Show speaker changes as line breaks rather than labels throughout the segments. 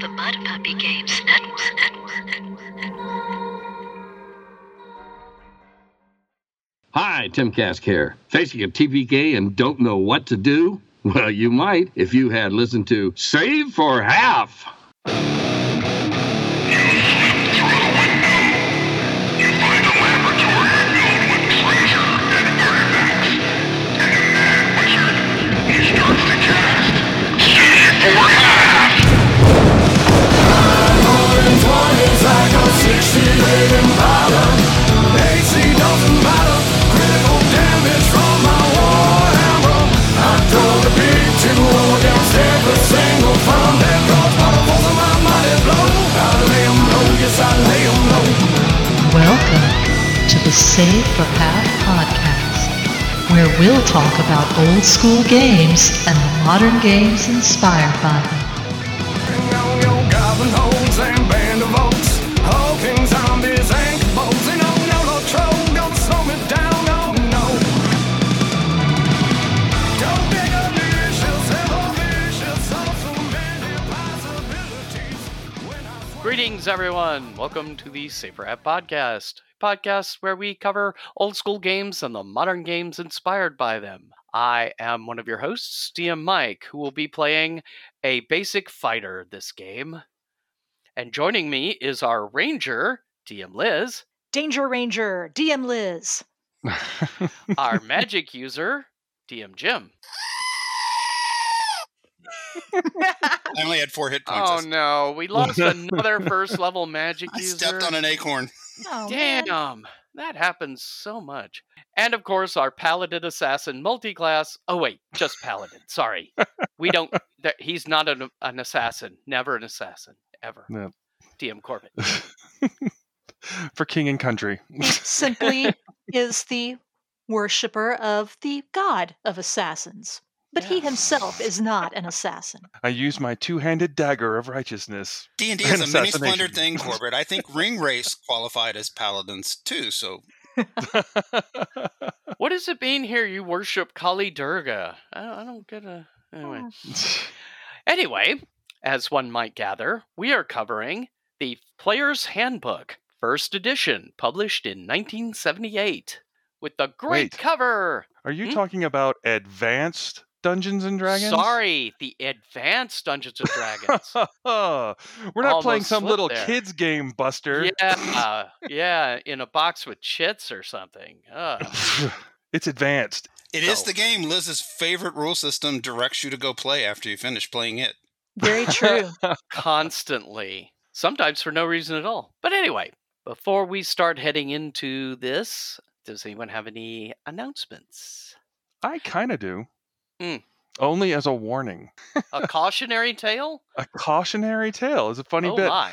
the Mud Puppy Games Network.
Hi, Tim Kask here. Facing a TPK and don't know what to do? Well, you might if you had listened to Save for Half.
Save for Half podcast, where we'll talk about old school games and the modern games inspired by them.
Everyone. Welcome to the Save for Half Podcast, a podcast where we cover old school games and the modern games inspired by them. I am one of your hosts, DM Mike, who will be playing a basic fighter this game. And joining me is our ranger, DM Liz,
Danger Ranger, DM Liz.
our magic user, DM Jim.
I only had four hit points.
Oh no, we lost another first level magic
I
user.
stepped on an acorn.
Oh, man.
Damn, that happens so much. And of course, our paladin assassin multiclass. Oh wait, just paladin. Sorry, we don't. th- He's not an, an assassin. Never an assassin ever.
No.
DM Corbett.
For king and country.
Simply is the worshiper of the god of assassins. But he himself is not an assassin.
I use my two-handed dagger of righteousness.
D and D is a mini splendor thing, Corbett. I think Ring Race qualified as paladins too. So
What does it mean here? You worship Kali Durga? I don't, I don't get a. Anyway. Anyway, as one might gather, we are covering the Player's Handbook, first edition, published in 1978, with the great
Wait.
cover.
Are you
Hmm?
talking about advanced Dungeons and Dragons?
Sorry, the advanced Dungeons and Dragons.
We're not playing some little
there.
kids game, Buster.
yeah, yeah, in a box with chits or something. Ugh.
it's advanced.
it is
So-
the game Liz's favorite rule system directs you to go play after you finish playing it.
Very true.
Constantly, sometimes for no reason at all. But anyway, before we start heading into this, does anyone have any announcements?
I kind of do.
Hmm.
Only as a warning.
A cautionary tale?
A cautionary tale is a funny
oh
bit.
my!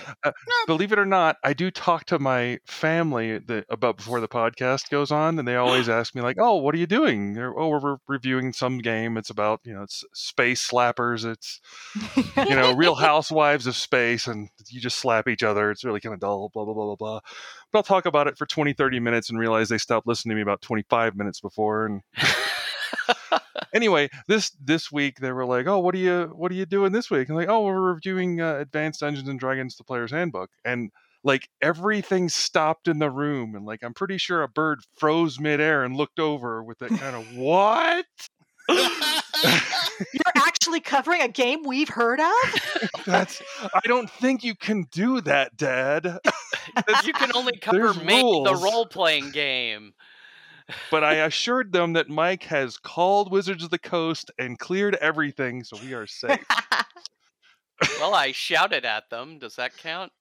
Believe it or not, I do talk to my family the, about before the podcast goes on, and they always ask me like, "Oh, what are you doing?" They're, oh, we're reviewing some game. It's about you know, it's space slappers. It's you know, Real Housewives of space, and you just slap each other. It's really kind of dull. Blah blah blah blah blah. But I'll talk about it for 20, 30 minutes and realize they stopped listening to me about twenty five minutes before, and anyway, this this week they were like, "Oh, what are you what are you doing this week?" And like, "Oh, we're reviewing uh, Advanced Dungeons and Dragons: The Player's Handbook." And like everything stopped in the room, and like I'm pretty sure a bird froze midair and looked over with that kind of what?
You're actually covering a game we've heard of?
That's I don't think you can do that, Dad.
you can only cover
There's
make the role playing game.
But I assured them that Mike has called Wizards of the Coast and cleared everything, so we are safe.
Well, I shouted at them. Does that count?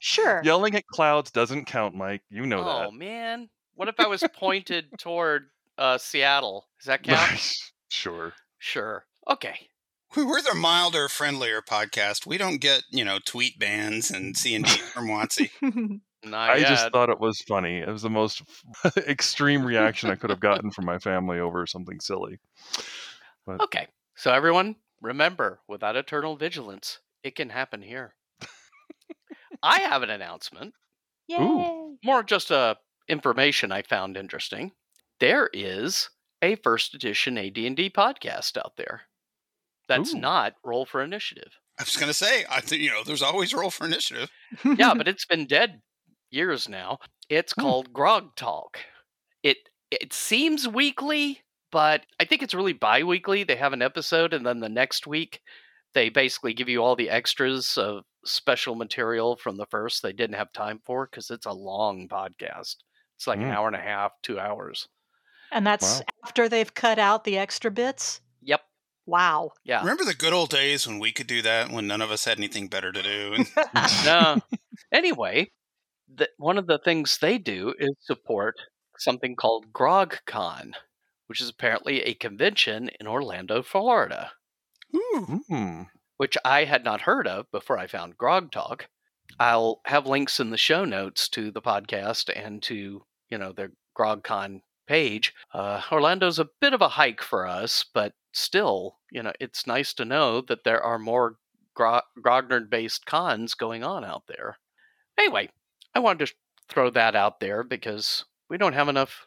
Sure.
Yelling at clouds doesn't count, Mike. You know that.
oh man, what if I was pointed toward uh, Seattle? Does that
that.
count?
sure.
sure. Okay.
We were the milder, friendlier podcast. We don't get you know tweet bans and C and D from WotC.
Not
I
yet.
just thought it was funny. It was the most extreme reaction I could have gotten from my family over something silly.
Okay. So everyone, remember, without eternal vigilance, it can happen here. I have an announcement.
Yay.
More just uh, information I found interesting. There is a first edition AD&D podcast out there. That's
Ooh.
not Roll for Initiative.
I was going to say, I think you know, there's always roll for initiative.
yeah, but it's been dead years now. It's
Hmm.
called Grog Talk. It it seems weekly, but I think it's really bi-weekly. They have an episode and then the next week they basically give you all the extras of special material from the first they didn't have time for cuz it's a long podcast. It's like an
Mm.
hour and a half, 2 hours.
and that's
Wow.
after they've cut out the extra bits.
Yep.
Wow.
Yeah.
Remember the good old days when we could do that when none of us had anything better to do? And
no. Anyway, the, one of the things they do is support something called GrogCon, which is apparently a convention in Orlando, Florida,
Ooh,
Hmm.
which I had not heard of before I found Grog Talk. I'll have links in the show notes to the podcast and to, you know, their GrogCon page. Uh, Orlando's a bit of a hike for us, but still, you know, it's nice to know that there are more Gro- Grognard based cons going on out there. Anyway, I wanted to throw that out there because we don't have enough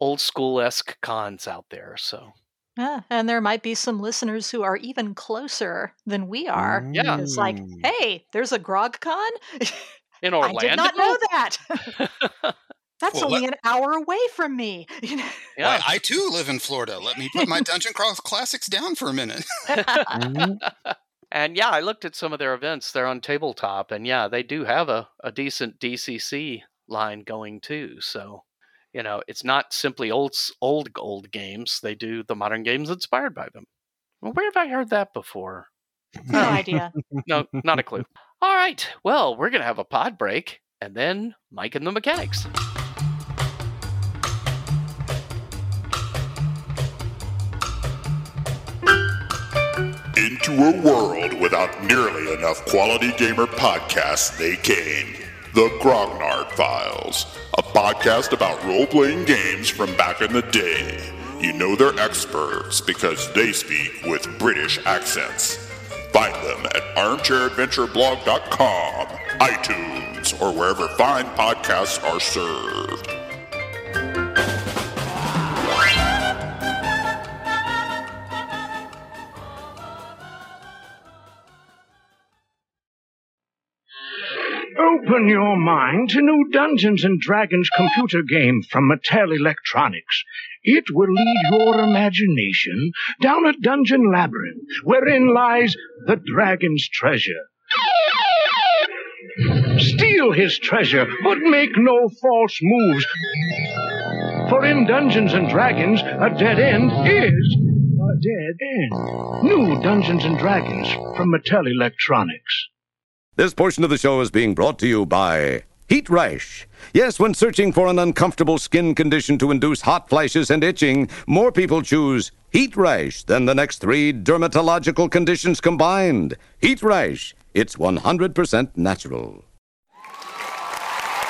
old school esque cons out there. So,
Yeah, and there might be some listeners who are even closer than we are.
Yeah.
It's like,
Mm.
hey, there's a grog con?
in Orlando?
I did not know that. That's
Well,
only
let-
an hour away from me. You know?
yeah.
Why, I too live in Florida. Let me put my Dungeon Crawl classics down for a minute.
And yeah, I looked at some of their events. They're on tabletop, and yeah, they do have a, a decent DCC line going too. So, you know, it's not simply old old old games. They do the modern games inspired by them. Well, where have I heard that before?
no idea.
No, not a clue. All right. Well, we're gonna have a pod break, and then Mike and the mechanics.
Into a world without nearly enough quality gamer podcasts, they came. The Grognard Files, a podcast about role playing games from back in the day. You know they're experts because they speak with British accents. Find them at armchairadventureblog.com, iTunes, or wherever fine podcasts are served.
Open your mind to new Dungeons and Dragons computer game from Mattel Electronics. It will lead your imagination down a dungeon labyrinth wherein lies the dragon's treasure. Steal his treasure, but make no false moves. For in Dungeons and Dragons, a dead end is a dead end. New Dungeons and Dragons from Mattel Electronics.
This portion of the show is being brought to you by Heat Rash. Yes, when searching for an uncomfortable skin condition to induce hot flashes and itching, more people choose Heat Rash than the next three dermatological conditions combined. Heat Rash. It's 100% natural.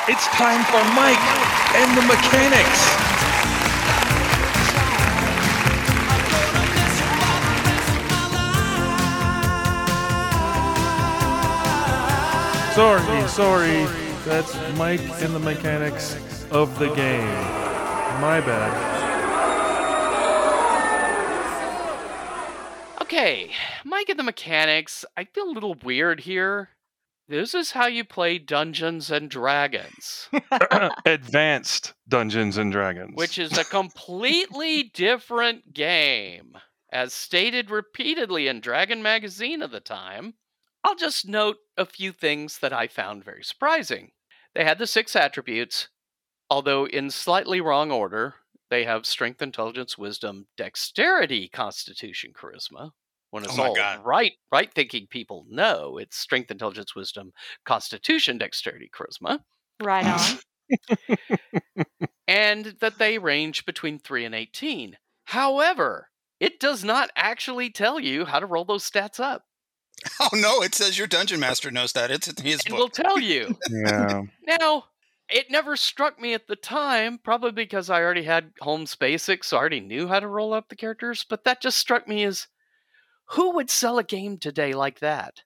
It's time for Mike and the mechanics. Sorry, sorry. That's Mike and the mechanics of the game. My bad.
Okay, Mike and the mechanics. I feel a little weird here. This is how you play Dungeons and Dragons,
Advanced Dungeons and Dragons.
which is a completely different game. As stated repeatedly in Dragon Magazine of the time, I'll just note a few things that I found very surprising. They had the six attributes, although in slightly wrong order. They have strength, intelligence, wisdom, dexterity, constitution, charisma. When it's
Oh
all
God.
right, right thinking people know it's strength, intelligence, wisdom, constitution, dexterity, charisma,
Right on.
and that they range between 3 and 18. However, it does not actually tell you how to roll those stats up.
Oh no, it says your dungeon master knows that. It's in his
It will tell you.
yeah.
Now, it never struck me at the time, probably because I already had Holmes Basics, so I already knew how to roll up the characters, but that just struck me as who would sell a game today like that?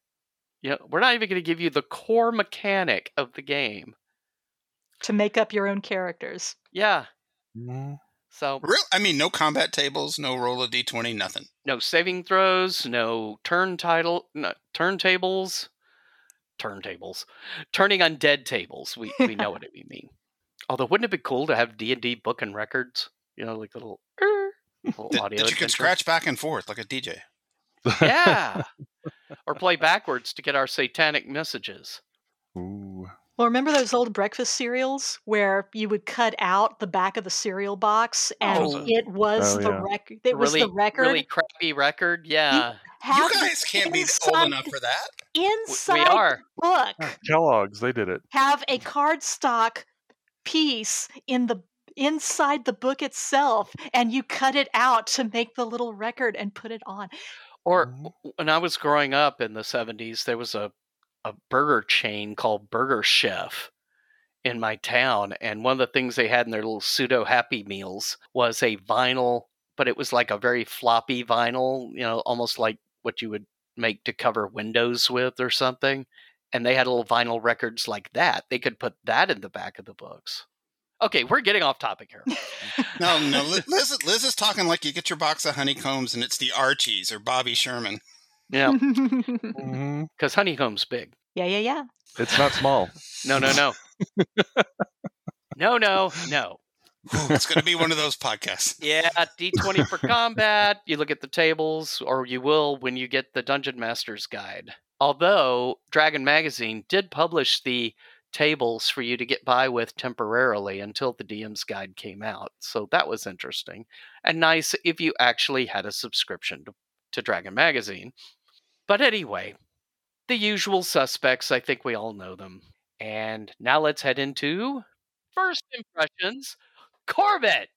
You know, we're not even going to give you the core mechanic of the game.
to make up your own characters.
Yeah.
Mhm.
So
Real, I mean, no combat tables, no roll of d20, nothing.
no saving throws, no turn title, no, turntables, turntables, turning undead tables. We we know what we mean. Although, wouldn't it be cool to have D and D book and records? You know, like little, er, little
That,
audio
that you could scratch back and forth like a DJ.
Yeah, or play backwards to get our satanic messages.
Ooh.
Well, remember those old breakfast cereals where you would cut out the back of the cereal box and
Oh.
it was
Oh,
the
yeah.
record. It was the record.
really crappy record. Yeah,
Have
you guys can't be old enough for that.
Inside
are.
the book,
Kellogg's, they did it.
have a cardstock piece in the inside the book itself, and you cut it out to make the little record and put it on.
Or
Mhm.
when I was growing up in the 70s, there was a, a burger chain called Burger Chef in my town. And one of the things they had in their little pseudo Happy Meals was a vinyl, but it was like a very floppy vinyl, you know, almost like what you would make to cover windows with or something. And they had little vinyl records like that. They could put that in the back of the books. Okay, we're getting off topic here.
No, no, Liz, Liz is talking like you get your box of honeycombs and it's the Archies or Bobby Sherman.
Yeah,
mm-hmm.
because honeycomb's big.
Yeah, yeah, yeah.
It's not small.
No, no, no. no, no, no.
Ooh, it's going to be one of those podcasts.
Yeah, D20 for combat. You look at the tables, or you will when you get the Dungeon Master's Guide. Although Dragon Magazine did publish the tables for you to get by with temporarily until the DM's Guide came out. So that was interesting and nice if you actually had a subscription to, to Dragon Magazine. But anyway, the usual suspects, I think we all know them. And now let's head into first impressions. Corbett!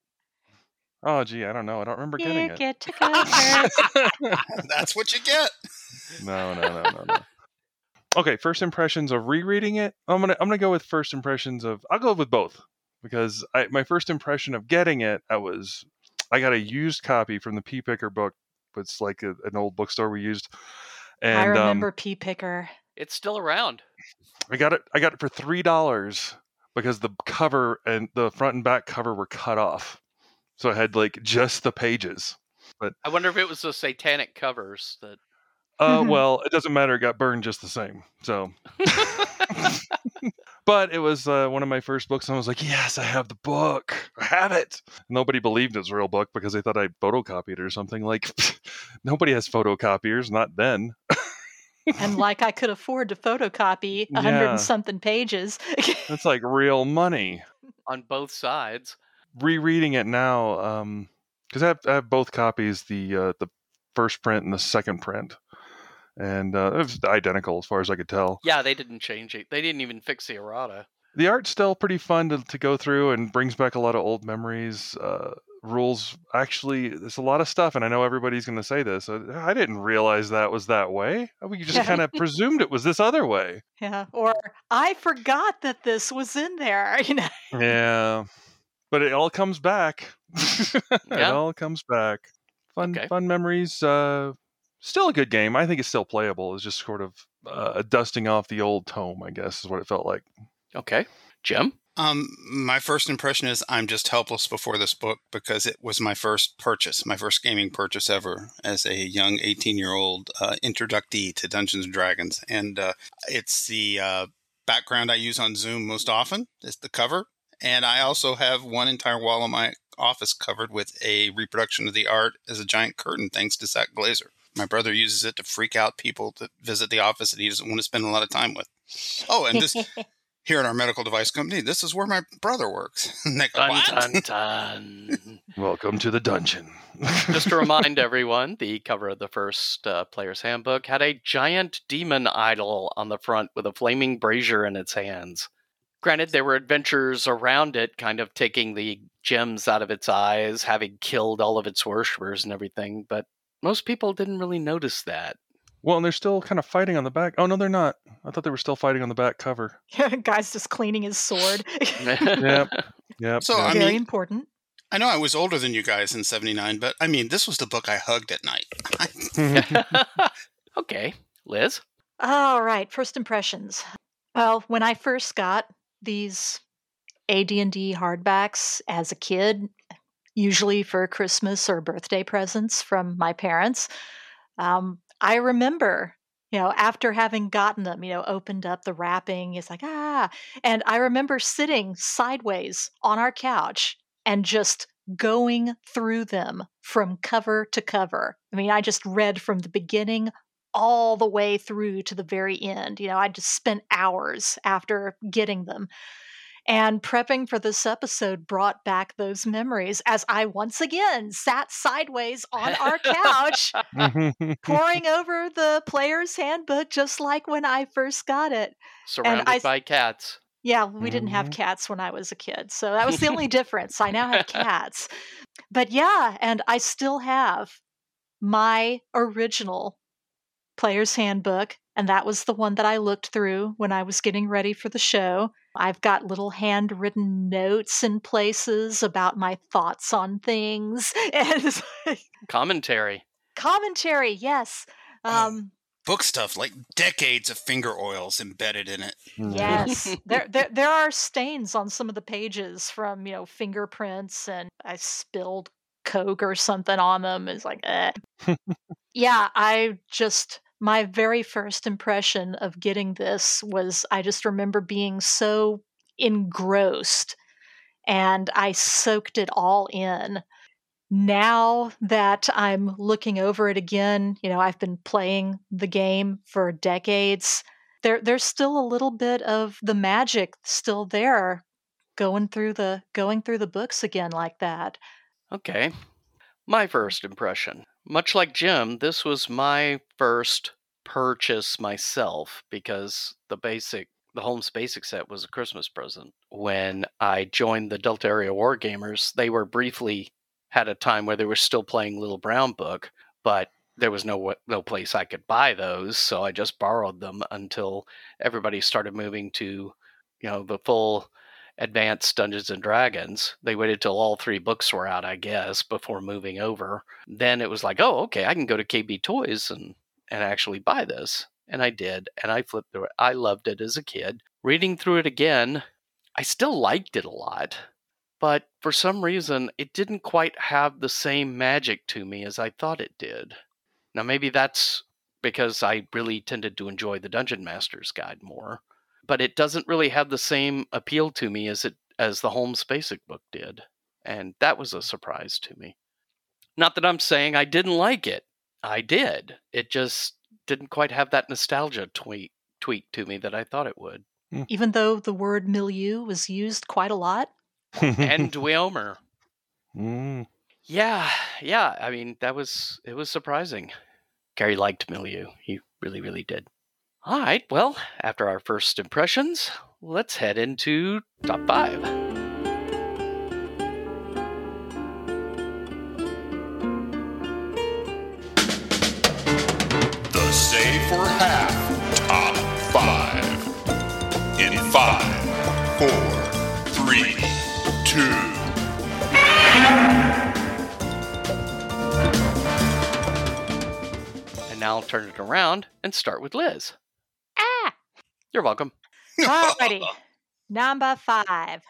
Oh, gee, I don't know. I don't remember getting
You
it.
get to go first.
That's what you get.
No, no, no, no, no. Okay, first impressions of rereading it. I'm gonna I'm gonna go with first impressions of. I'll go with both because I, my first impression of getting it, I was I got a used copy from the P Picker book. It's like a, an old bookstore we used, and
I
um,
remember P Picker.
It's still around.
I got it. I got it for three dollars because the cover and the front and back cover were cut off, so I had like just the pages.
But I wonder if it was the satanic covers that.
Uh,
Mhm.
well, it doesn't matter. It got burned just the same. So, but it was uh, one of my first books, and I was like, "Yes, I have the book. I have it." Nobody believed it was a real book because they thought I photocopied it or something. Like, nobody has photocopiers, not then.
and like I could afford to photocopy a hundred
Yeah.
and something pages.
It's like real money.
on both sides.
Rereading it now, because I, have, I have both copies the uh, the first print and the second print, and uh, it was identical as far as I could tell.
Yeah, they didn't change it. They didn't even fix the errata.
the art's still pretty fun to, to go through and brings back a lot of old memories uh, rules actually there's a lot of stuff and i know everybody's going to say this uh, i didn't realize that was that way we just
Yeah.
kind of presumed it was this other way
yeah. Or I forgot that this was in there. You know.
yeah but it all comes back it all comes back fun
Okay.
fun memories uh still a good game i think it's still playable it's just sort of uh, dusting off the old tome i guess is what it felt like
Okay. Jim?
Um, my first impression is I'm just helpless before this book because it was my first purchase, my first gaming purchase ever as a young 18 year old uh, introductee to Dungeons and Dragons, and uh, it's the uh, background I use on Zoom most often. It's the cover, and I also have one entire wall of my office covered with a reproduction of the art as a giant curtain, thanks to Zach Glazer. My brother uses it to freak out people that visit the office that he doesn't want to spend a lot of time with. Oh, and this here at our medical device company, this is where my brother works. And go,
Dun,
"What?"
dun, dun.
welcome to the dungeon
Just to remind everyone, the cover of the first uh, player's handbook had a giant demon idol on the front with a flaming brazier in its hands. Granted, there were adventures around it, kind of taking the gems out of its eyes, having killed all of its worshippers and everything, but most people didn't really notice that.
Well, and they're still kind of fighting on the back. Oh no, they're not. I thought they were still fighting on the back cover.
Yeah, guy's just cleaning his sword.
Yep. Yep.
So,
yep.
I
Very
mean-
important.
I know I was older than you guys in 79, but I mean, this was the book I hugged at night.
okay, Liz?
All right, first impressions. Well, when I first got these AD&D hardbacks as a kid, usually for Christmas or birthday presents from my parents. Um, I remember, you know, after having gotten them, you know, opened up the wrapping, it's like, ah. And I remember sitting sideways on our couch and just going through them from cover to cover. I mean, I just read from the beginning all the way through to the very end. You know, I just spent hours after getting them. And prepping for this episode brought back those memories as I once again sat sideways on our couch, poring over the player's handbook, just like when I first got it.
Surrounded
I-
by cats.
Yeah, we didn't have mm-hmm. cats when I was a kid. So that was the only difference. I now have cats. But yeah, and I still have my original player's handbook. And that was the one that I looked through when I was getting ready for the show. I've got little handwritten notes in places about my thoughts on things and it's like-
Commentary.
commentary. Yes. Um,
Book stuff like decades of finger oils embedded in it.
Yes, there, there there are stains on some of the pages from you know fingerprints, and I spilled coke or something on them. It's like, eh. yeah, I just my very first impression of getting this was I just remember being so engrossed, and I soaked it all in. Now that I'm looking over it again, you know, I've been playing the game for decades there there's still a little bit of the magic still there going through the going through the books again like that.
Okay. My first impression. Much like Jim, this was my first purchase myself because the basic the Holmes basic set was a Christmas present. When I joined the Delta Area War Gamers, they were briefly had a time where they were still playing Little Brown Book, but there was no no place I could buy those, so I just borrowed them until everybody started moving to, you know, the full advanced Dungeons and Dragons. They waited till all three books were out, I guess, before moving over. Then it was like, oh, okay, I can go to KB Toys and and actually buy this. And I did, and I flipped through it. I loved it as a kid. Reading through it again, I still liked it a lot, but for some reason, it didn't quite have the same magic to me as I thought it did. Now, maybe that's because I really tended to enjoy the Dungeon Master's Guide more, but it doesn't really have the same appeal to me as it as the Holmes Basic book did, and that was a surprise to me. Not that I'm saying I didn't like it. I did. It just didn't quite have that nostalgia tweak tweak to me that I thought it would.
Even though the word milieu was used quite a lot.
and Dweomer.
Mm.
Yeah, yeah. I mean, that was it was surprising. Gary liked Milieu. He really, really did. All right. Well, after our first impressions, let's head into top five.
The Save for Half Top 5. In 5, 4, 3, 2,
And now I'll turn it around and start with Liz. You're welcome.
alrighty. Number five.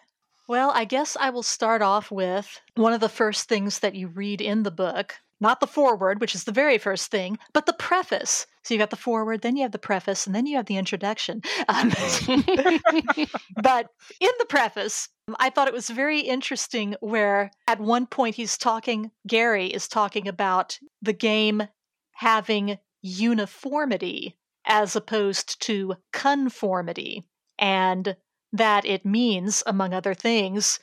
Well, I guess I will start off with one of the first things that you read in the book. Not the foreword, which is the very first thing, but the preface. So you got the foreword, then you have the preface, and then you have the introduction. Um, but in the preface, I thought it was very interesting where at one point he's talking, Gary is talking about the game having uniformity as opposed to conformity. And that it means, among other things,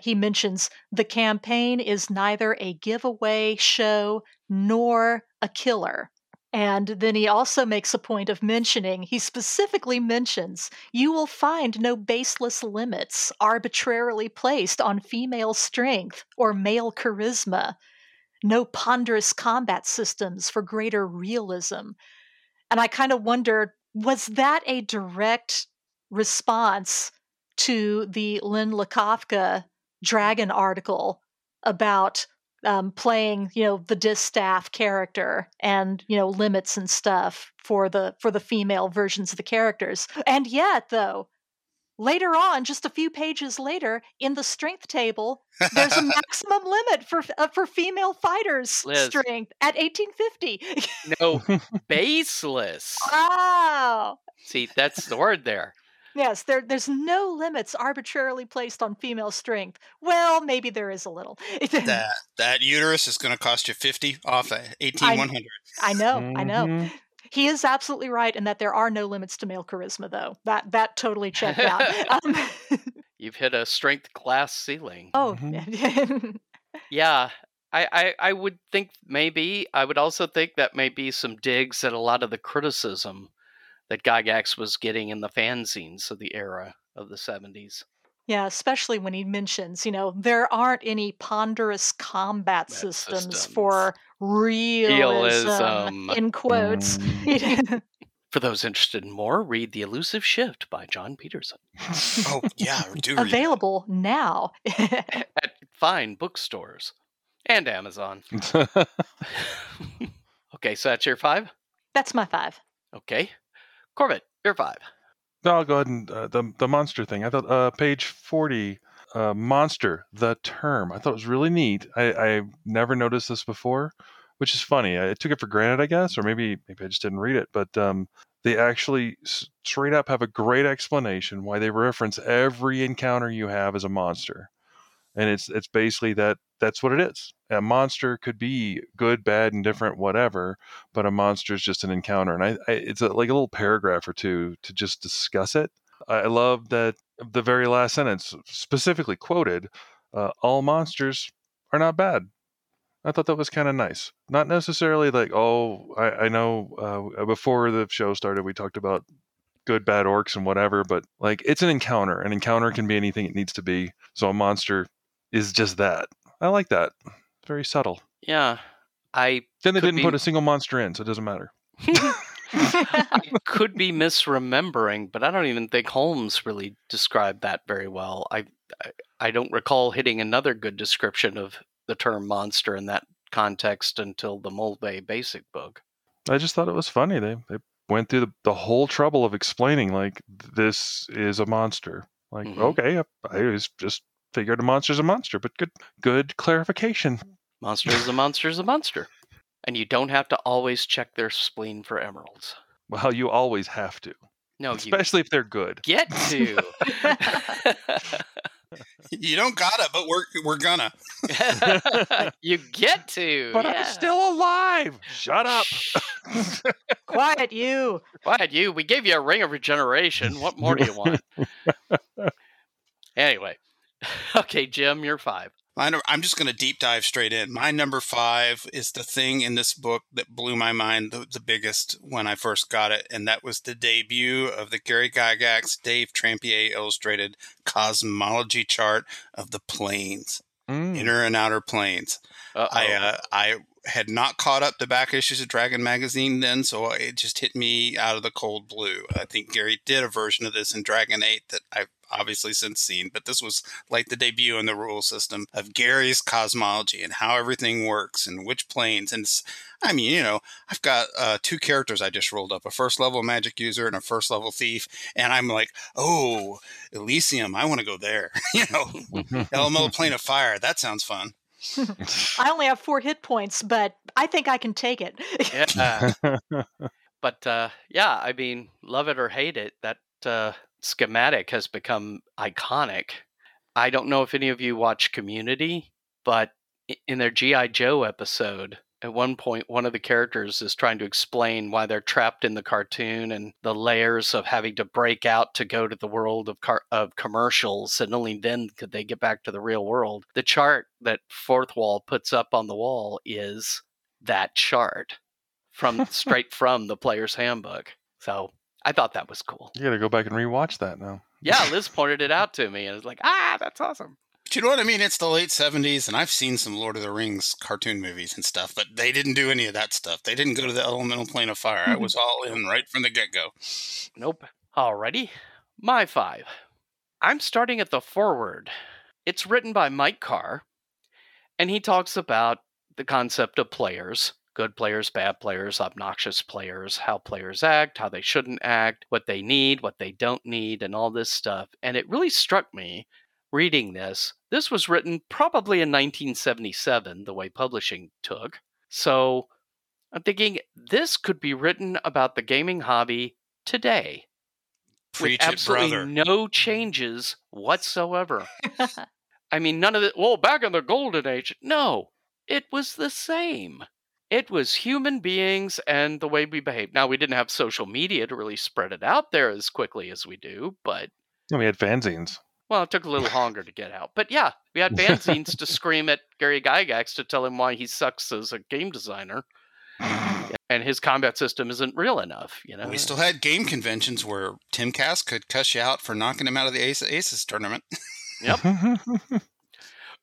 he mentions the campaign is neither a giveaway show nor a killer. And then he also makes a point of mentioning, he specifically mentions, you will find no baseless limits arbitrarily placed on female strength or male charisma, no ponderous combat systems for greater realism. And I kind of wondered, was that a direct response to the Len Lakofka Dragon article about um, playing, you know, the distaff character and you know limits and stuff for the for the female versions of the characters. And yet, though, later on, just a few pages later, in the strength table, there's a maximum limit for uh, for female fighters'
Liz.
strength at 1850.
No, baseless.
wow.
See, that's the word there.
Yes, there, there's no limits arbitrarily placed on female strength. Well, maybe there is a little.
That that uterus is going to cost you fifty off at eighteen one hundred.
I know, I know. He is absolutely right in that there are no limits to male charisma, though. That that totally checked out. Um,
You've hit a strength glass ceiling.
oh,
Yeah, I, I, I would think maybe. I would also think that may be some digs at a lot of the criticism that Gygax was getting in the fanzines of the era of the 70s.
Yeah, especially when he mentions, you know, there aren't any ponderous combat systems,
systems.
for realism,
Realism.
in quotes. Mm.
For those interested in more, read The Elusive Shift by Jon Peterson
Oh yeah, do read that.
Available now.
at fine bookstores and Amazon. okay, so that's your five?
That's my five.
Okay. Corbett, your five.
I'll go ahead and uh, the the monster thing. I thought uh, page forty, uh, monster the term. I thought it was really neat. I I never noticed this before, which is funny. I took it for granted, I guess, or maybe maybe I just didn't read it. But um, they actually straight up have a great explanation why they reference every encounter you have as a monster, and it's it's basically that that's what it is. A monster could be good, bad, indifferent, whatever, but a monster is just an encounter, and I, I it's a, like a little paragraph or two to just discuss it. I love that the very last sentence specifically quoted, uh, "All monsters are not bad." I thought that was kind of nice. Not necessarily like, oh, I, I know uh, before the show started, we talked about good, bad orcs and whatever, but like it's an encounter. An encounter can be anything it needs to be. So a monster is just that. I like that. Very subtle.
Yeah. I
Then they didn't
be-
put a single monster in, so it doesn't matter.
I could be misremembering, but I don't even think Holmes really described that very well. I, I I don't recall hitting another good description of the term monster in that context until the Moldvay Basic book.
I just thought it was funny. They they went through the, the whole trouble of explaining like this is a monster. Like
Mhm.
okay, I, I was just figured a monster's a monster, but good good clarification.
Monster is a monster is a monster, and you don't have to always check their spleen for emeralds.
Well, you always have to,
No, you
especially if they're good.
get to.
You don't gotta, but we're we're gonna.
you get to.
But
yeah.
I'm still alive. Shut up.
Quiet, you.
Quiet, you. We gave you a ring of regeneration. What more do you want? anyway, okay, Jim, you're five.
I'm just going to deep dive straight in. My number five is the thing in this book that blew my mind the, the biggest when I first got it, and that was the debut of the Gary Gygax, Dave Trampier illustrated cosmology chart of the planes,
Mm.
inner and outer planes.
Uh-oh.
I uh, I had not caught up to back issues of Dragon magazine then, so it just hit me out of the cold blue. I think Gary did a version of this in Dragon Eight that I've obviously since seen, but this was like the debut in the rule system of Gary's cosmology and how everything works and which planes. And it's, I mean, you know, I've got uh, two characters I just rolled up: a first level magic user and a first level thief, and I'm like, oh, Elysium, I want to go there. you know, elemental plane of fire. That sounds fun.
I only have four hit points, but I think I can take it.
Yeah. but uh, yeah, I mean, love it or hate it, that uh, schematic has become iconic. I don't know if any of you watch Community, but in their G.I. Joe episode, at one point, one of the characters is trying to explain why they're trapped in the cartoon and the layers of having to break out to go to the world of car- of commercials, and only then could they get back to the real world. The chart that Fourth Wall puts up on the wall is that chart from straight from the player's handbook. So I thought that was cool.
You got to go back and rewatch that now.
Yeah, Liz pointed it out to me and was like, ah, that's awesome.
Do you know what I mean? It's the late 70s, and I've seen some Lord of the Rings cartoon movies and stuff, but they didn't do any of that stuff. They didn't go to the elemental plane of fire. I hmm. was all in right from the get go.
Nope. Alrighty. My five. I'm starting at the foreword. It's written by Mike Carr, and he talks about the concept of players, good players, bad players, obnoxious players, how players act, how they shouldn't act, what they need, what they don't need, and all this stuff. And it really struck me reading this. This was written probably in 1977, the way publishing took. So I'm thinking this could be written about the gaming hobby today.
Preach
with
it,
absolutely
brother.
no changes whatsoever. I mean, none of it. Well, back in the golden age, no, it was the same. It was human beings and the way we behaved. Now, we didn't have social media to really spread it out there as quickly as we do, but
And we had fanzines.
Well, it took a little longer to get out. But yeah, we had fanzines to scream at Gary Gygax to tell him why he sucks as a game designer, and his combat system isn't real enough. You know,
We still had game conventions where Tim Kask could cuss you out for knocking him out of the Ace Aces tournament.
Yep.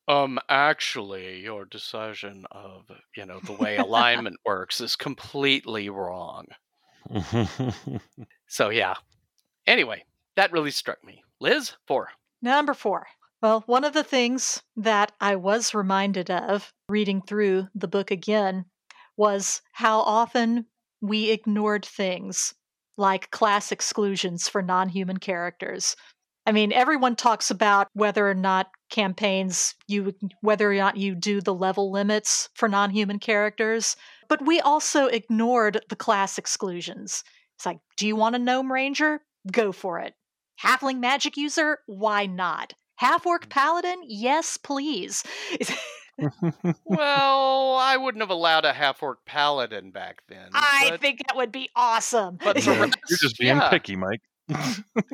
Um, actually, your decision of you know the way alignment works is completely wrong. So yeah. Anyway, that really struck me. Liz, four.
Number four. Well, one of the things that I was reminded of reading through the book again was how often we ignored things like class exclusions for non human characters. I mean, everyone talks about whether or not campaigns, you whether or not you do the level limits for non human characters, but we also ignored the class exclusions. It's like, do you want a gnome ranger? Go for it. Halfling magic user? Why not? Half orc mm. paladin? Yes, please.
well, I wouldn't have allowed a half orc paladin back then.
I
but,
think that would be awesome.
but the
You're just being
yeah,
picky, Mike.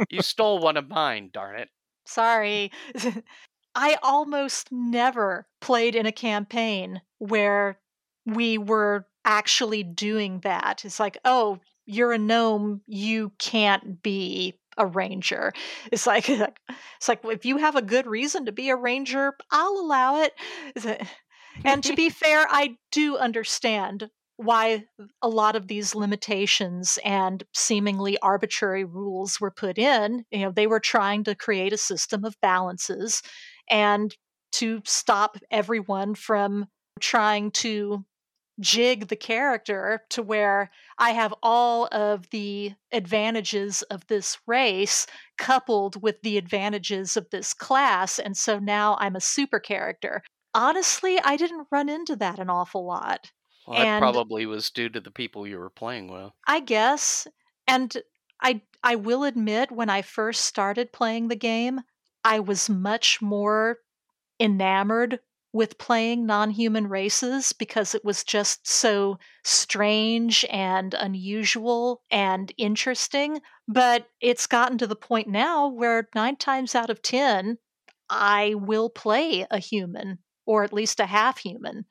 You stole one of mine, darn it.
Sorry. I almost never played in a campaign where we were actually doing that. It's like, oh, you're a gnome, you can't be a ranger. It's like it's like if you have a good reason to be a ranger, I'll allow it. And to be fair, I do understand why a lot of these limitations and seemingly arbitrary rules were put in. You know, they were trying to create a system of balances and to stop everyone from trying to jig the character to where I have all of the advantages of this race coupled with the advantages of this class. And so now I'm a super character. Honestly, I didn't run into that an awful lot.
Well, that
And-
probably was due to the people you were playing with.
I guess. And I I will admit when I first started playing the game, I was much more enamored with playing non-human races because it was just so strange and unusual and interesting, but it's gotten to the point now where 9 times out of 10 I will play a human or at least a half human.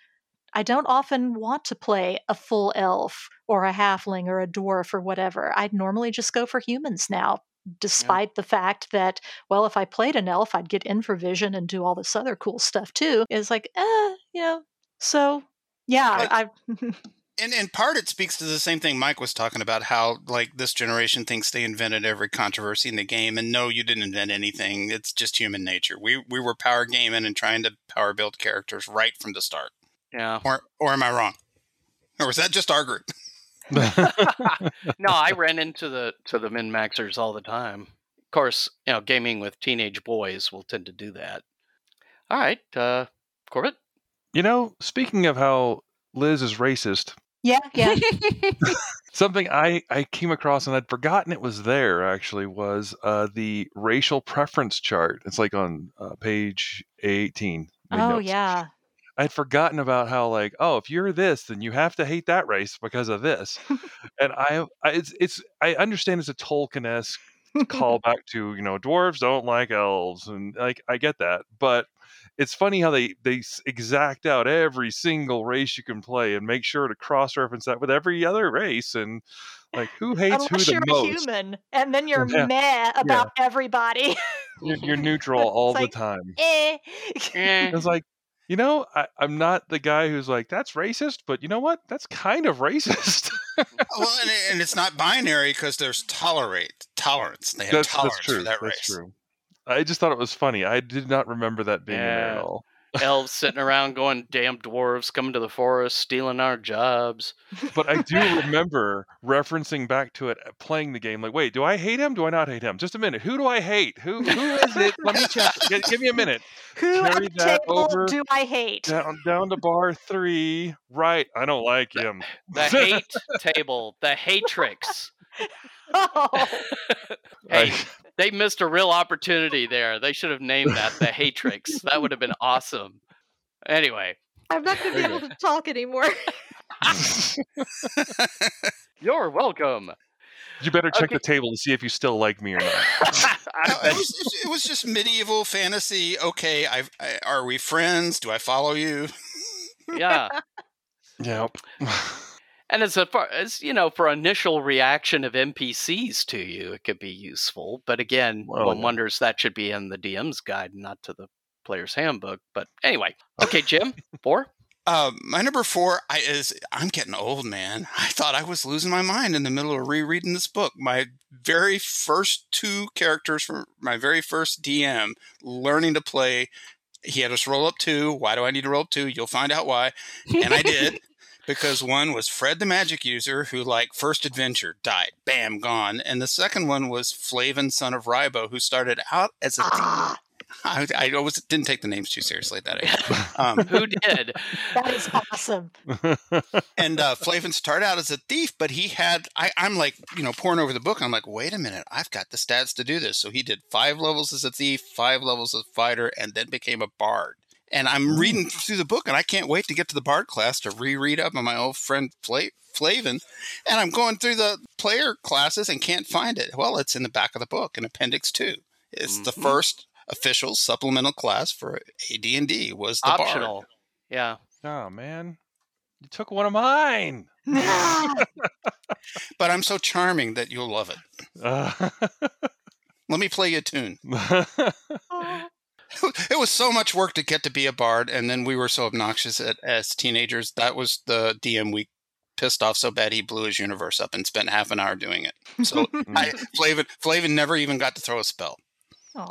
I don't often want to play a full elf or a halfling or a dwarf or whatever. I'd normally just go for humans now, despite the fact that, well, if I played an elf, I'd get infravision and do all this other cool stuff too. It's like, eh, you know. So, yeah, I.
And in part, it speaks to the same thing Mike was talking about how, like, this generation thinks they invented every controversy in the game. And no, you didn't invent anything. It's just human nature. We, we were power gaming and trying to power build characters right from the start.
Yeah.
Or, or am I wrong? Or was that just our group?
no, I ran into the to the min maxers all the time. Of course, you know, gaming with teenage boys will tend to do that. All right, uh, Corbett.
you know, speaking of how Liz is racist,
yeah, yeah.
something I, I came across and I'd forgotten it was there actually was uh, the racial preference chart. It's like on uh, page 18.
oh,
notes.
yeah.
I'd forgotten about how like oh if you're this then you have to hate that race because of this, and I, I it's it's I understand it's a Tolkien esque callback to you know dwarves don't like elves and like I get that, but it's funny how they they exact out every single race you can play and make sure to cross reference that with every other race and like who hates
Unless
who
you're
the
a
most.
human, and then you're
Yeah.
meh about everybody.
You're, you're neutral all
It's
the
like,
time.
Eh,
It's like, you know, I, I'm not the guy who's like, that's racist, but you know what? That's kind of racist.
well, and, it- and it's not binary because there's tolerate tolerance. They have
that's,
tolerance
that's true.
for that
that's
race.
true. I just thought it was funny. I did not remember that being in there at all.
Elves sitting around going, "Damn dwarves coming to the forest, stealing our jobs."
but I do remember referencing back to it, uh, playing the game. Like, wait, do I hate him? Do I not hate him? Just a minute. Who do I hate? Who who is it? Let me check. G- give me a minute.
Who at the table
over.
do I hate?
Down down to bar three. Right. I don't like him.
The hate table, the hatrix.
Oh,
Hey,
I-
they missed a real opportunity there. They should have named that the hatrix. That would have been awesome. Anyway,
I'm not going to be able to talk anymore.
you're welcome.
you better check
Okay.
the table to see if you still like me or not.
No, it, was, it was just medieval fantasy. Okay, I've, I, are we friends? Do I follow you?
yeah.
yep.
And as a far as you know, for initial reaction of NPCs to you, it could be useful. But again,
Well,
one wonders that should be in the DM's guide, not to the player's handbook. But anyway, okay, Jim, four.
Uh, my number four I, is I'm getting old, man. I thought I was losing my mind in the middle of rereading this book. My very first two characters from my very first DM learning to play. He had us roll up two. Why do I need to roll up two? You'll find out why. And I did because one was Fred the Magic User, who, like, first adventure died, bam, gone. And the second one was Flavin, son of Ribo, who started out as a.
ah,
I, I always didn't take the names too seriously at that age. Um,
Who did?
that is awesome.
and uh, Flavin started out as a thief, but he had. I, I'm like, you know, pouring over the book. I'm like, wait a minute, I've got the stats to do this. So he did five levels as a thief, five levels as a fighter, and then became a bard. And I'm reading through the book, and I can't wait to get to the bard class to reread up on my old friend Fla- Flavin. And I'm going through the player classes and can't find it. Well, it's in the back of the book in Appendix Two. It's the
Mhm.
first official supplemental class for AD&D was the bard.
Yeah.
oh man. You took one of mine.
But I'm so charming that you'll love it.
Uh,
Let me play you a tune. It was so much work to get to be a bard, and then we were so obnoxious at, as teenagers. That was the DM we pissed off so bad he blew his universe up and spent half an hour doing it. So I, Flavin, Flavin never even got to throw a spell.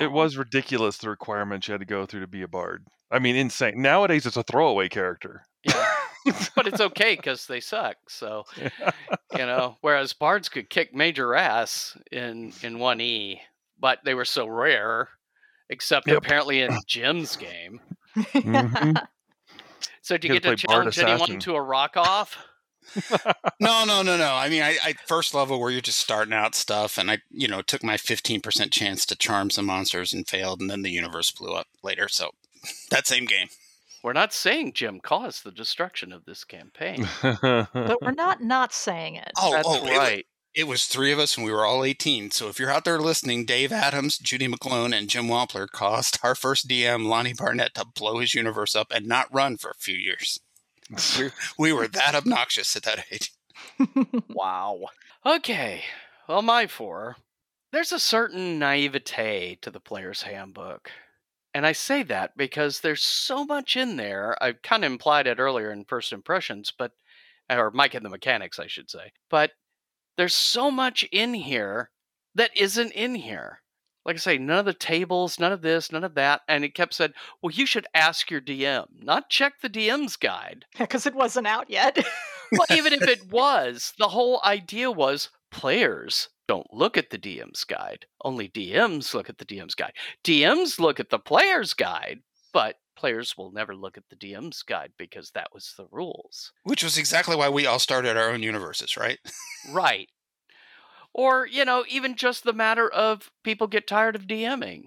it was ridiculous the requirements you had to go through to be a bard. I mean, insane. Nowadays, it's a throwaway character.
Yeah. but it's okay because they suck. So, you know, whereas bards could kick major ass in in one E, but they were so rare, except
Yep.
apparently in Jim's game.
Mhm.
So, do you
You
get
gotta
to
play
challenge anyone to a rock off?
No, no, no, no. I mean, I, I first level where you're just starting out stuff, and I, you know, took my 15% chance to charm some monsters and failed, and then the universe blew up later. So that same game.
We're not saying Jim caused the destruction of this campaign.
but we're not not saying it.
Oh,
That's
oh, it
right.
It was three of us, and we were all 18. So if you're out there listening, Dave Adams, Judy McClone, and Jim Wampler caused our first DM, Lonnie Barnett, to blow his universe up and not run for a few years. We, we were that obnoxious at that age.
Wow. Okay. Well, my four. There's a certain naivete to the player's handbook. And I say that because there's so much in there. I kind of implied it earlier in first impressions, but, or Mike and the Mechanics, I should say. But there's so much in here that isn't in here. Like I say, none of the tables, none of this, none of that. And it kept said, well, you should ask your DM, not check the DM's guide.
Because it wasn't out yet.
Well, even if it was, the whole idea was players don't look at the DM's guide. Only DMs look at the DM's guide. DMs look at the player's guide, but players will never look at the DM's guide because that was the rules.
Which was exactly why we all started our own universes, right?
Right. Or, you know, even just the matter of people get tired of DMing.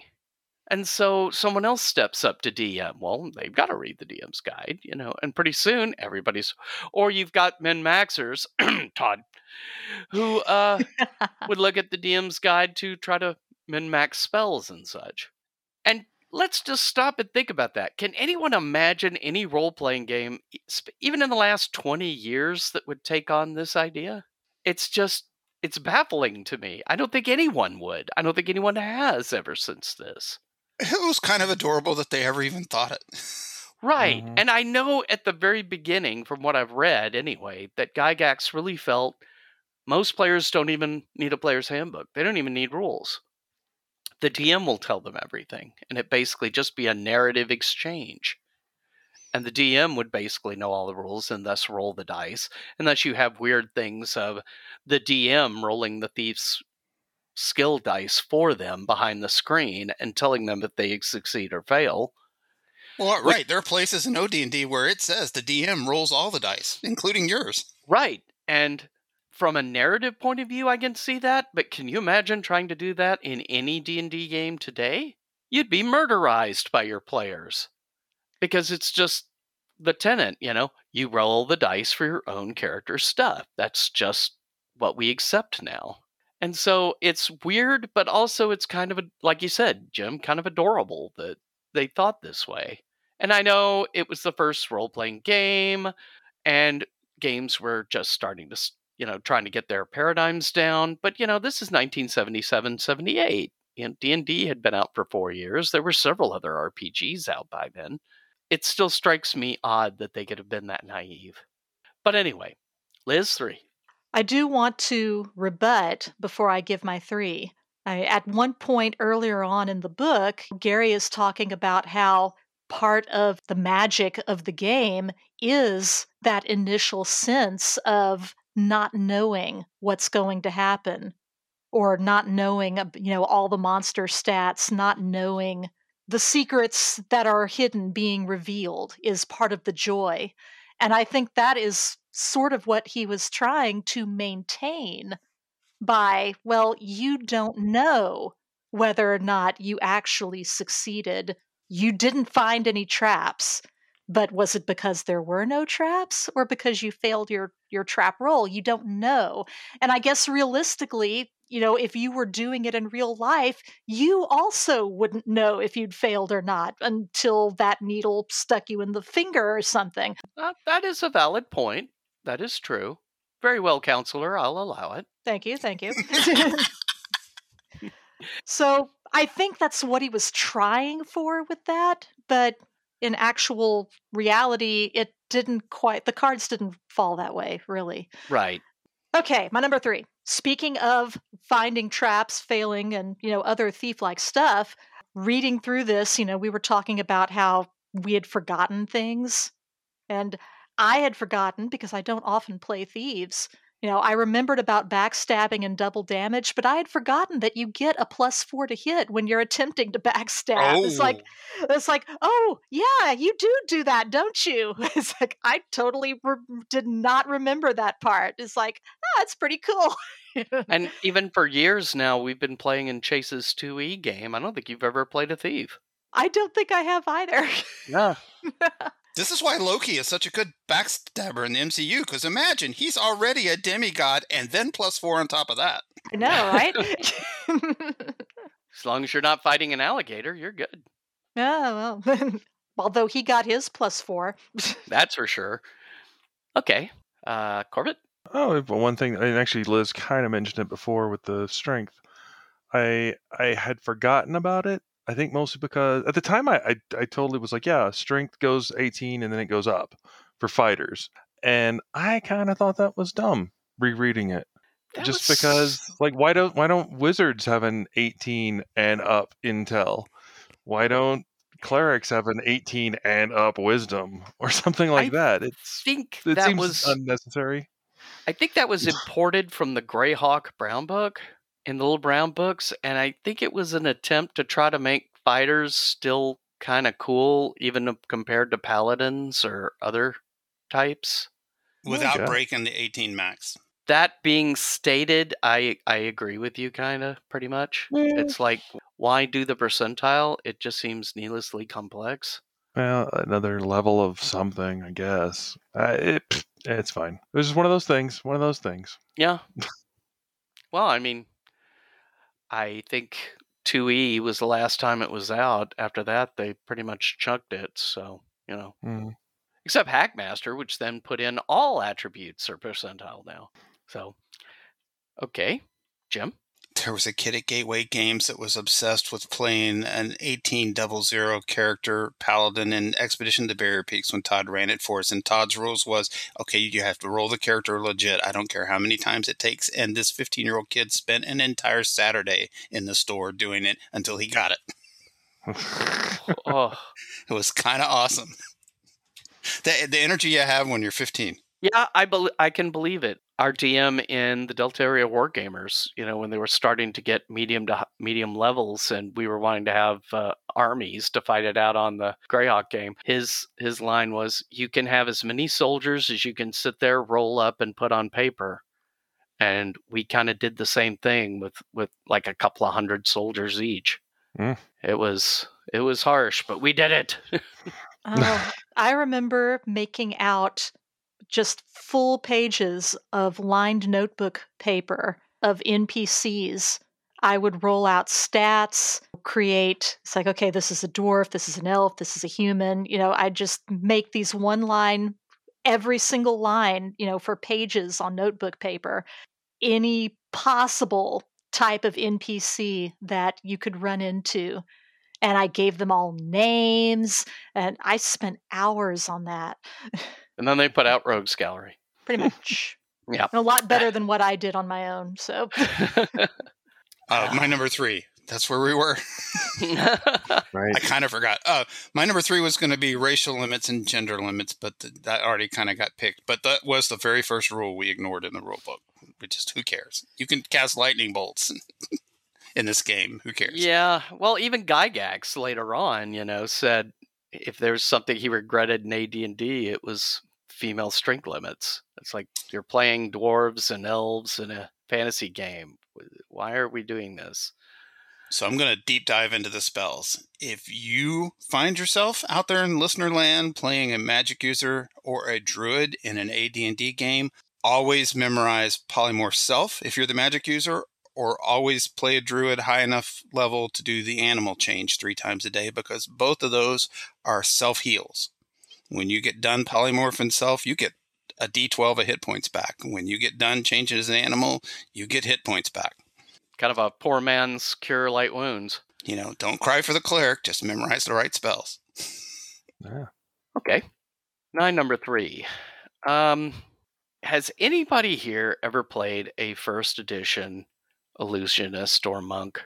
And so someone else steps up to DM. Well, they've got to read the DM's guide, you know, and pretty soon everybody's. Or you've got min maxers, Todd, who uh, would look at the DM's guide to try to min max spells and such. And let's just stop and think about that. Can anyone imagine any role playing game, even in the last 20 years, that would take on this idea? It's just, it's baffling to me. I don't think anyone would. I don't think anyone has ever since this.
It was kind of adorable that they ever even thought it.
Right.
Mhm.
And I know at the very beginning, from what I've read anyway, that Gygax really felt most players don't even need a player's handbook. They don't even need rules. The DM will tell them everything, and it basically just be a narrative exchange. and the DM would basically know all the rules and thus roll the dice, unless you have weird things of the DM rolling the thief's skill dice for them behind the screen and telling them if they succeed or fail.
Well, right. There are places in OD&D where it says the DM rolls all the dice, including yours.
Right. And from a narrative point of view, I can see that, but can you imagine trying to do that in any D&D game today? You'd be murderized by your players. Because it's just the tenant, you know, you roll the dice for your own character's stuff. That's just what we accept now. And so it's weird, but also it's kind of a, like you said, Jim, kind of adorable that they thought this way. And I know it was the first role playing game, and games were just starting to, you know, trying to get their paradigms down. But, you know, this is 1977, 78. And D&D had been out for four years. There were several other RPGs out by then. It still strikes me odd that they could have been that naive. But anyway, Liz, three.
I do want to rebut before I give my three. I, at one point earlier on in the book, Gary is talking about how part of the magic of the game is that initial sense of not knowing what's going to happen or not knowing you know all the monster stats not knowing the secrets that are hidden being revealed is part of the joy and i think that is sort of what he was trying to maintain by, well, you don't know whether or not you actually succeeded. You didn't find any traps, but was it because there were no traps or because you failed your your trap roll? You don't know. And I guess realistically, you know, if you were doing it in real life, you also wouldn't know if you'd failed or not until that needle stuck you in the finger or something.
Uh, that is a valid point. That is true. Very well, counselor. I'll allow it.
Thank you, thank you. so I think that's what he was trying for with that, but in actual reality, it didn't quite, the cards didn't fall that way, really.
Right.
Okay, my number three. Speaking of finding traps, failing, and you know other thief-like stuff, reading through this, you know, we were talking about how we had forgotten things, and I had forgotten because I don't often play thieves. You know, I remembered about backstabbing and double damage, but I had forgotten that you get a plus four to hit when you're attempting to backstab. It's like, it's like, oh yeah, you do do that, don't you? It's like I totally re- did not remember that part. It's like, ah, that's pretty cool.
And even for years now, we've been playing in Chase's 2E game. I don't think you've ever played a thief.
I don't think I have either.
Yeah.
This is why Loki is such a good backstabber in the MCU, because imagine he's already a demigod and then plus four on top of that.
I know, right?
As long as you're not fighting an alligator, you're good.
oh well. Although he got his plus four.
That's for sure. Okay. Uh, Corbett?
Oh, but one thing, and actually Liz kind of mentioned it before with the strength. I I had forgotten about it. I think mostly because at the time I, I I totally was like, yeah, strength goes 18 and then it goes up for fighters, and I kind of thought that was dumb rereading it.
That
Just
was-
because, like, why don't why don't wizards have an 18 and up intel? Why don't clerics have an 18 and up wisdom or something like
I
that? It's
think
it
that
seems
was
unnecessary.
I think that was imported from the Greyhawk Brown Book in the Little Brown Books, and I think it was an attempt to try to make fighters still kind of cool, even compared to paladins or other types.
Without
Okay.
breaking the 18 max.
That being stated, I I agree with you, kind of pretty much.
Yeah.
It's like why do the percentile? It just seems needlessly complex.
Well, another level of something, I guess. Uh, it, it's fine. It was just one of those things. One of those things.
Yeah. well, I mean, I think 2E was the last time it was out. After that, they pretty much chunked it. So, you know,
Mm.
except Hackmaster, which then put in all attributes or percentile now. So, okay. Jim?
There was a kid at Gateway Games that was obsessed with playing an 18 double zero character paladin in Expedition to Barrier Peaks when Todd ran it for us. And Todd's rules was okay, you have to roll the character legit. I don't care how many times it takes. And this 15 year old kid spent an entire Saturday in the store doing it until he got it.
oh,
It was kind of awesome. the the energy you have when you're 15.
Yeah, I bel I can believe it. Our DM in the Delta Area Wargamers, you know, when they were starting to get medium to medium levels, and we were wanting to have uh, armies to fight it out on the Greyhawk game, his his line was, "You can have as many soldiers as you can sit there, roll up, and put on paper." And we kind of did the same thing with with like a couple of hundred soldiers each.
Mm.
It was it was harsh, but we did it.
Oh, I remember making out just full pages of lined notebook paper of NPCs. I would roll out stats, create, it's like, okay, this is a dwarf, this is an elf, this is a human. You know, I just make these one line, every single line, you know, for pages on notebook paper. Any possible type of NPC that you could run into and I gave them all names, and I spent hours on that.
and then they put out Rogues Gallery.
Pretty much.
Yeah.
And a lot better than what I did on my own. So
Uh, my number three. That's where we were.
Right.
I kind of forgot. Uh, my number three was going to be racial limits and gender limits, but th- that already kind of got picked. But that was the very first rule we ignored in the rule book. We just who cares? You can cast lightning bolts in this game. Who cares?
Yeah, well, even Gygax later on, you know, said if there's something he regretted in AD&D, it was female strength limits. It's like you're playing dwarves and elves in a fantasy game. Why are we doing this?
So I'm going to deep dive into the spells. If you find yourself out there in listener land playing a magic user or a druid in an AD&D game, always memorize polymorph self if you're the magic user or always play a druid high enough level to do the animal change 3 times a day because both of those are self heals. When you get done polymorphing self, you get a d12 of hit points back. When you get done changing as an animal, you get hit points back.
Kind of a poor man's cure light wounds.
You know, don't cry for the cleric, just memorize the right spells.
Yeah.
Okay. Nine number three. Um, has anybody here ever played a first edition illusionist or monk?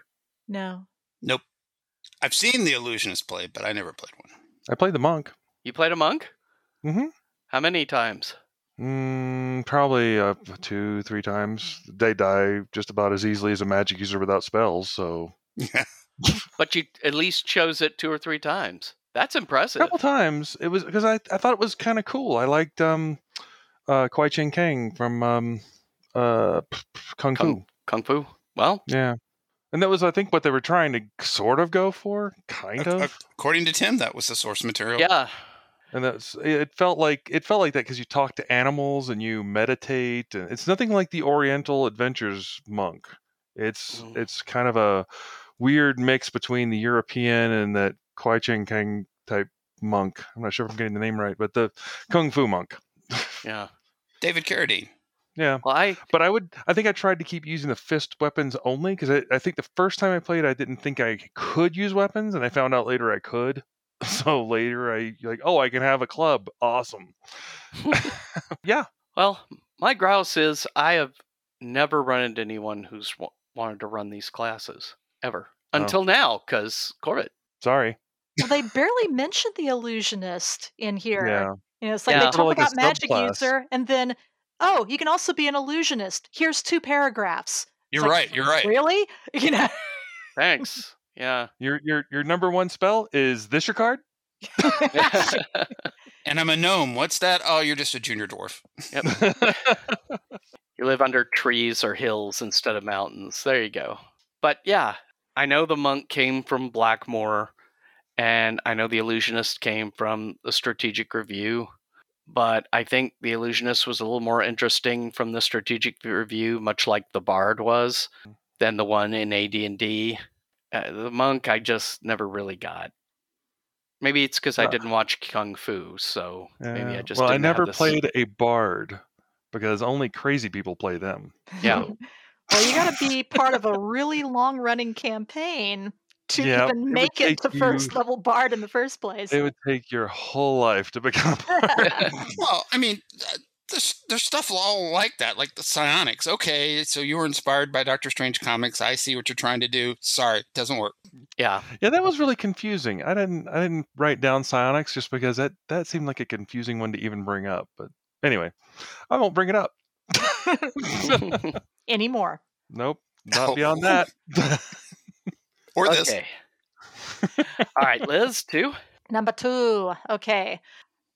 no.
Nope. I've seen the illusionist play, but I never played one.
I played the monk.
You played a monk?
Mm-hmm.
How many times?
Mm, probably uh, two, three times. They die just about as easily as a magic user without spells. So
Yeah.
But you at least chose it two or three times. That's impressive.
a
impressive.
couple times it was because I, I thought it was kind of cool. I liked um, uh, Kwai Ching Kang from um, uh, p- p- Kung Fu.
Kung, Kung Fu. Well,
Yeah. And that was, I think, what they were trying to sort of go for, kind
Ac-
of.
According to Tim, that was the source material.
yeah.
And that's it felt like it felt like that because you talk to animals and you meditate, and it's nothing like the Oriental Adventures monk. It's
Mm.
it's kind of a weird mix between the European and that Kwai Ching Kang type monk. I'm not sure if I'm getting the name right, but the Kung Fu monk.
Yeah.
David Carradine.
Yeah.
Well, I
But I would, I think I tried to keep using the fist weapons only because I, I think the first time I played, I didn't think I could use weapons, and I found out later I could. So later, I like, oh, I can have a club. Awesome. yeah.
well, my grouse is I have never run into anyone who's w- wanted to run these classes ever
Oh.
until now because Corbett.
Sorry.
Well, they barely mentioned the illusionist in here.
Yeah.
You know, it's like
Yeah.
they talk
like
about magic
subclass.
user, and then, oh, you can also be an illusionist. Here's two paragraphs.
You're
like,
right. You're right.
Really? You know.
Thanks. Yeah.
Your your your number one spell is this your card?
And I'm a gnome. What's that? Oh, you're just a junior dwarf.
you live under trees or hills instead of mountains. There you go. But yeah, I know the monk came from Blackmoor, and I know the illusionist came from the Strategic Review. But I think the illusionist was a little more interesting from the Strategic Review, much like the Bard was, mm. than the one in AD&D. Uh, the monk, I just never really got. Maybe it's because I
Uh,
didn't watch Kung Fu, so maybe I just
well, I
didn't have
never
this-
played a bard because only crazy people play them.
Yeah.
Well, you got to be part of a really long running campaign to
Yeah, it
even make it
take
to first level bard in the first place.
it would take your whole life to become. a bard.
Well, I mean, uh, there's, there's stuff all oh, like that, like the psionics. Okay, so you were inspired by Doctor Strange comics. I see what you're trying to do. Sorry, it doesn't work.
Yeah.
Yeah, that was really confusing. I didn't I didn't write down psionics just because that that seemed like a confusing one to even bring up. But anyway, I won't bring it up.
Anymore.
nope, not
Oh.
beyond that.
Or this.
okay. All right, Liz, two.
Number two. Okay.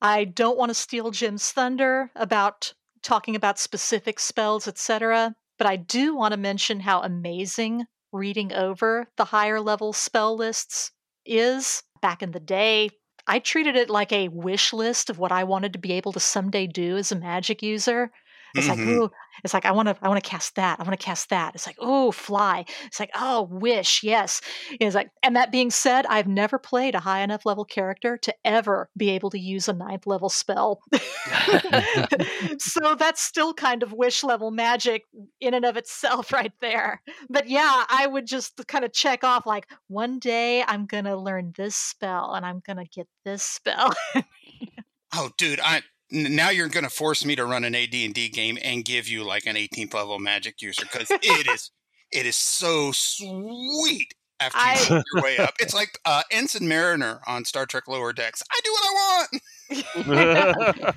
I don't want to steal Jim's thunder about talking about specific spells, etc. But I do want to mention how amazing reading over the higher level spell lists is. Back in the day, I treated it like a wish list of what I wanted to be able to someday do as a magic user. It's like,
Mhm.
ooh, it's like I want to, I want to cast that. I want to cast that. It's like, oh, fly. It's like, oh, wish, yes. It's like, and that being said, I've never played a high enough level character to ever be able to use a ninth level spell. so that's still kind of wish level magic in and of itself, right there. But yeah, I would just kind of check off like, one day I'm gonna learn this spell and I'm gonna get this spell.
Oh, dude, I now you're going to force me to run an AD&D game and give you like an 18th level magic user because it is it is so sweet after you
I-
work your way up. It's like uh, Ensign Mariner on Star Trek Lower Decks. I do what I want.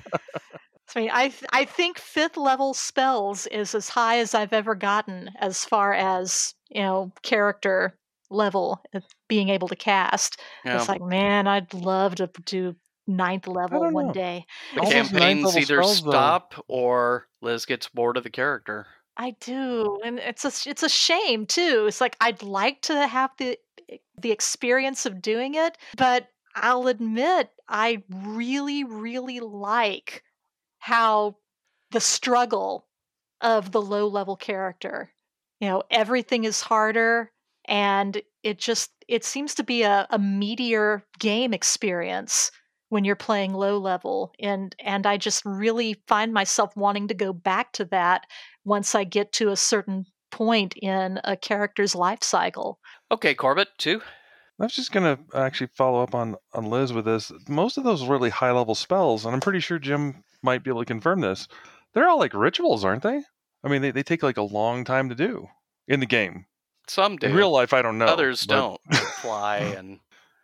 I mean, I th- I think fifth level spells is as high as I've ever gotten as far as you know character level uh, being able to cast.
Yeah.
It's like, man, I'd love to do ninth level one
know.
day.
the
All those ninth
campaigns either
spells, though.
stop or Liz gets bored of the character.
I do, and it's a it's a shame too. It's like I'd like to have the eh, the experience of doing it, but I'll admit I really really like how the struggle of the low level character. You know, everything is harder and it just it seems to be a, a meatier game experience when you're playing low level and and I just really find myself wanting to go back to that once I get to a certain point in a character's life cycle.
Okay, Corbett, two.
I was just gonna actually follow up on on Liz with this. Most of those really high level spells, and I'm pretty sure Jim might be able to confirm this. They're all like rituals, aren't they? I mean, they, they take like a long time to do in the game.
Some do.
In real life, I don't know.
Others
but-
don't. Fly and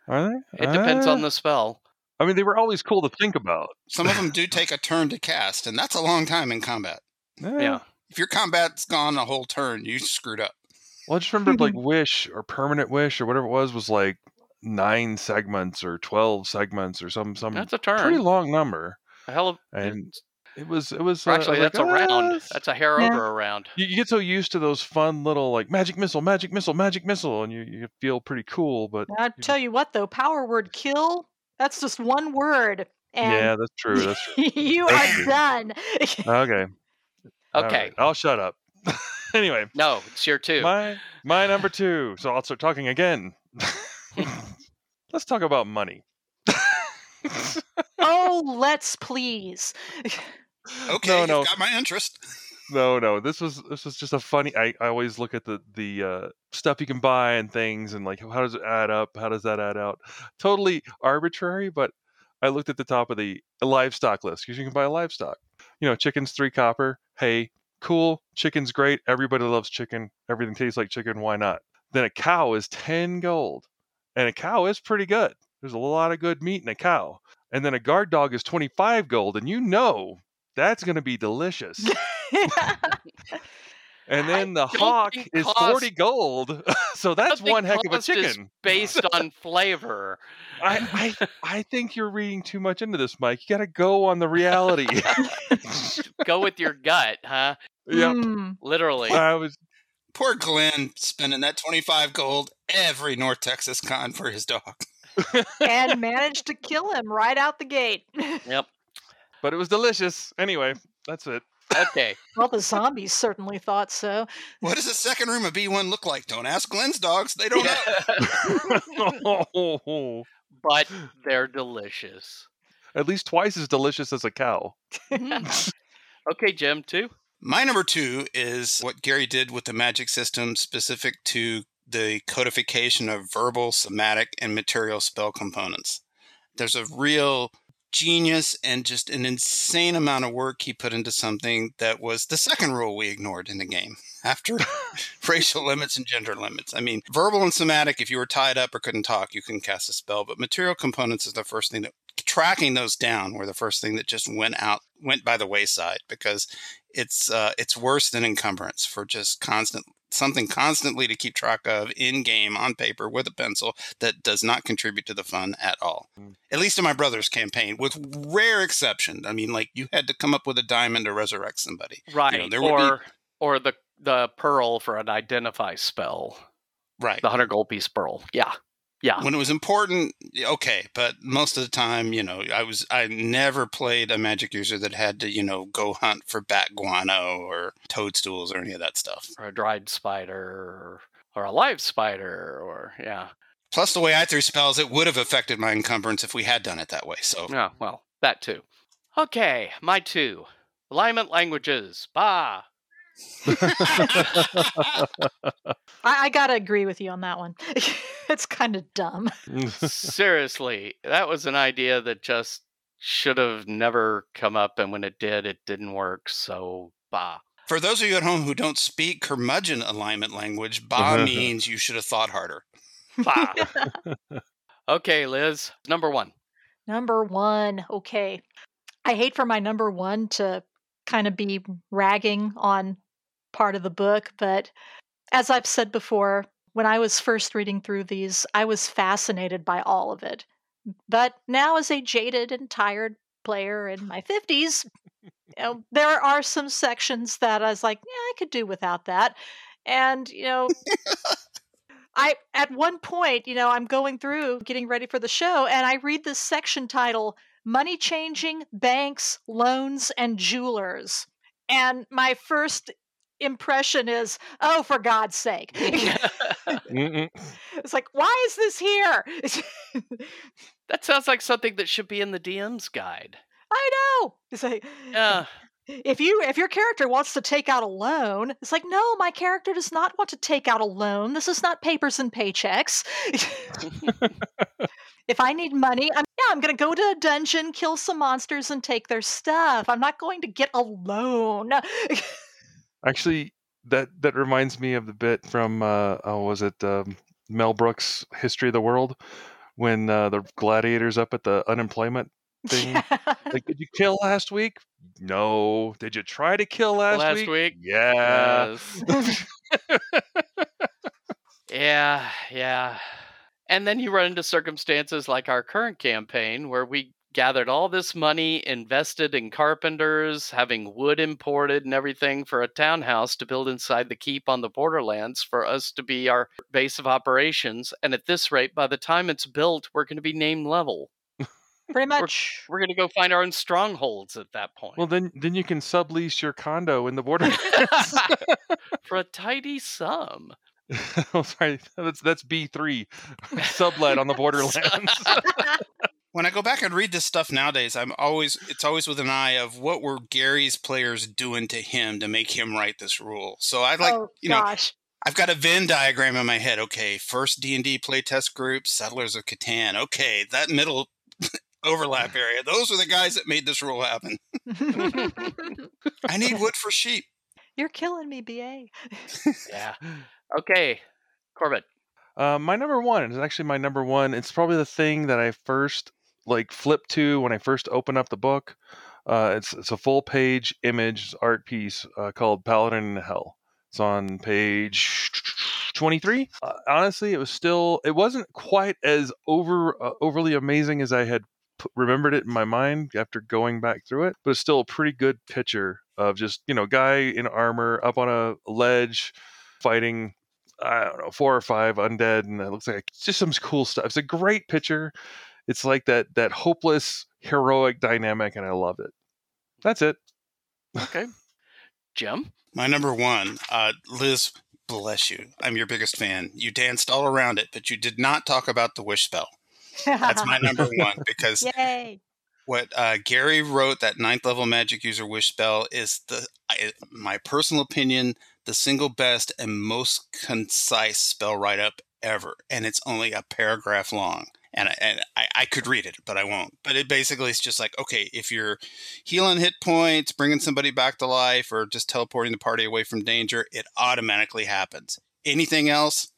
Are they?
it depends on
Uh,
the spell.
I mean, they were always cool to think about.
Some of them do take a turn to cast, and that's a long time in combat.
Eh,
Yeah.
If your combat's gone a whole turn, you screwed up.
Well, I just remembered like Wish or Permanent Wish or whatever it was was like nine segments or twelve segments or some some
That's a turn.
pretty long number.
A hell of
And it was it was uh,
actually
like,
that's a
"Ah,
round.
it's-
That's a hair
Yeah.
over a round.
you, you get so used to those fun little like magic missile, magic missile, magic missile, and you, you feel pretty cool. But
I
you
tell you what though, power word kill, that's just one word and
yeah, that's true. That's true.
you
That's
are
true.
done.
okay.
Okay.
right, I'll shut up. anyway,
No, it's your two.
my my number two. So I'll start talking again. Let's talk about money.
oh, let's please.
Okay,
No,
you've
no.
got my interest.
No, no. This was this was just a funny. I, I always look at the the uh, stuff you can buy and things, and like how does it add up? How does that add out? Totally arbitrary, but I looked at the top of the livestock list because you can buy livestock. You know, chickens three copper. Hey, cool. Chicken's great. Everybody loves chicken. Everything tastes like chicken. Why not? Then a cow is ten gold, and a cow is pretty good. There's a lot of good meat in a cow. And then a guard dog is twenty five gold, and you know that's going to be delicious. And then the hawk
think
is
cost-
40 gold. so that's one heck of a chicken.
Based on flavor.
I, I I think you're reading too much into this, Mike. You got to go on the reality.
Go with your gut, huh?
yep.
Mm.
Literally.
I was
Poor Glenn spending that 25 gold every North Texas con for his dog.
and managed to kill him right out the gate.
Yep.
but it was delicious. Anyway, that's it.
Okay.
well, the zombies certainly thought so.
What does a second room of B1 look like? Don't ask Glenn's dogs. They don't know.
but they're delicious.
At least twice as delicious as a cow. Mm-hmm.
Okay, Jim, two.
My number two is what Gary did with the magic system specific to the codification of verbal, somatic, and material spell components. There's a real genius and just an insane amount of work he put into something that was the second rule we ignored in the game after racial limits and gender limits. I mean, verbal and somatic, if you were tied up or couldn't talk, you couldn't cast a spell, but material components is the first thing that tracking those down were the first thing that just went out went by the wayside because it's uh, it's worse than encumbrance for just constant something constantly to keep track of in game on paper with a pencil that does not contribute to the fun at all.
Mm.
At least in my brother's campaign, with rare exception. I mean, like you had to come up with a diamond to resurrect somebody,
Right.
You know, there
or
be
or the the pearl for an identify spell.
right.
The hundred gold piece pearl. Yeah. Yeah.
when it was important okay but most of the time you know i was i never played a magic user that had to you know go hunt for bat guano or toadstools or any of that stuff
or a dried spider or, or a live spider or yeah.
plus the way i threw spells it would have affected my encumbrance if we had done it that way so
Yeah, well, that too. Okay, my two. Alignment languages. Bah.
I, I gotta agree with you on that one. it's kind of dumb.
Seriously, that was an idea that just should have never come up, and when it did, it didn't work. So, bah.
for those of you at home who don't speak curmudgeon alignment language ba means you should have thought harder
Bah. okay, Liz. Number one.
Number one. Okay. I hate for my number one to kind of be ragging on part of the book, but as I've said before, when I was first reading through these, I was fascinated by all of it. But now, as a jaded and tired player in my 50s, you know, there are some sections that I was like, yeah, I could do without that. And, you know, I at one point, you know, I'm going through getting ready for the show and I read this section title Money Changing Banks, Loans and Jewelers. And my first impression is, oh, for God's sake. It's like, why is this here?
That sounds like something that should be in the DM's guide.
I know. It's like,
Yeah.
if you if your character wants to take out a loan, it's like, no, my character does not want to take out a loan. This is not papers and paychecks. if I need money, I'm yeah, I'm gonna go to a dungeon, kill some monsters, and take their stuff. I'm not going to get a loan.
Actually, that that reminds me of the bit from uh, oh, was it um, Mel Brooks' History of the World when uh, the gladiators up at the unemployment thing. Like, did you kill last week? No. Did you try to kill last,
Last
week?
week?
Yeah.
Yes. yeah, yeah. And then you run into circumstances like our current campaign where we gathered all this money, invested in carpenters, having wood imported and everything for a townhouse to build inside the keep on the borderlands for us to be our base of operations. And at this rate, by the time it's built, we're going to be name level.
Pretty much.
We're going to go find our own strongholds at that point.
Well, then then you can sublease your condo in the borderlands
for a tidy sum.
oh, sorry, that's that's B three, sublet on the borderlands.
When I go back and read this stuff nowadays, I'm always it's always with an eye of what were Gary's players doing to him to make him write this rule. So I like
oh
you know
gosh.
I've got a Venn diagram in my head. Okay, first D and D playtest group, Settlers of Catan. Okay, that middle overlap area. Those are the guys that made this rule happen. I need wood for sheep.
You're killing me, BA.
Yeah. Okay, Corbett.
Uh, my number one is actually my number one. It's probably the thing that I first like flip to when I first open up the book. Uh, it's it's a full page image art piece uh, called Paladin in Hell. It's on page 23. Uh, honestly, it was still it wasn't quite as over uh, overly amazing as I had p- remembered it in my mind after going back through it, but it's still a pretty good picture of just you know guy in armor up on a ledge fighting I don't know, four or five undead, and it looks like just some cool stuff. It's a great picture. It's like that that hopeless heroic dynamic, and I love it. That's it.
Okay. Jim?
My number one, uh, Liz, bless you. I'm your biggest fan. You danced all around it, but you did not talk about the wish spell. That's my number one because
Yay.
what uh, Gary wrote that ninth level magic user wish spell is the I, my personal opinion the single best and most concise spell write up ever, and it's only a paragraph long. And I, and I, I could read it, but I won't. But it basically is just like, okay, if you're healing hit points, bringing somebody back to life, or just teleporting the party away from danger, it automatically happens. Anything else,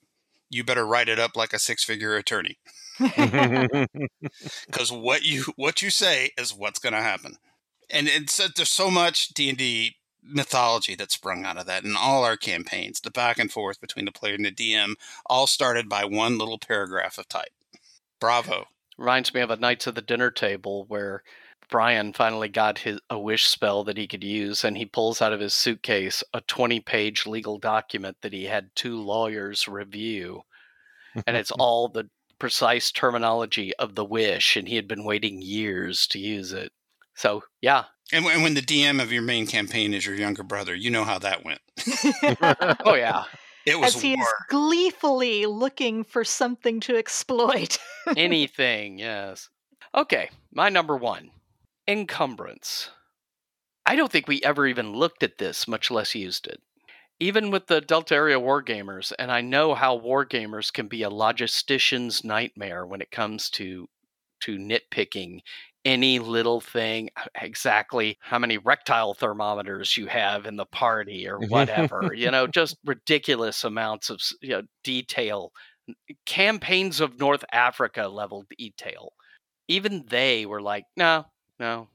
you better write it up like a six-figure attorney, because what you what you say is what's going to happen. And it's uh, there's so much D and D mythology that sprung out of that in all our campaigns. The back and forth between the player and the DM all started by one little paragraph of type. Bravo.
Reminds me of a Knights of the Dinner Table where Brian finally got his a wish spell that he could use, and he pulls out of his suitcase a 20 page legal document that he had two lawyers review. And it's all the precise terminology of the wish, and he had been waiting years to use it. So, yeah.
And when, when the DM of your main campaign is your younger brother, you know how that went.
oh, yeah.
It was
As he
war.
is gleefully looking for something to exploit.
Anything, yes. Okay, my number one encumbrance. I don't think we ever even looked at this, much less used it. Even with the Delta Area Wargamers, and I know how Wargamers can be a logistician's nightmare when it comes to to nitpicking any little thing uh, exactly how many rectile thermometers you have in the party or whatever you know just ridiculous amounts of you know, detail eh, campaigns of north africa level detail. Even they were like no no.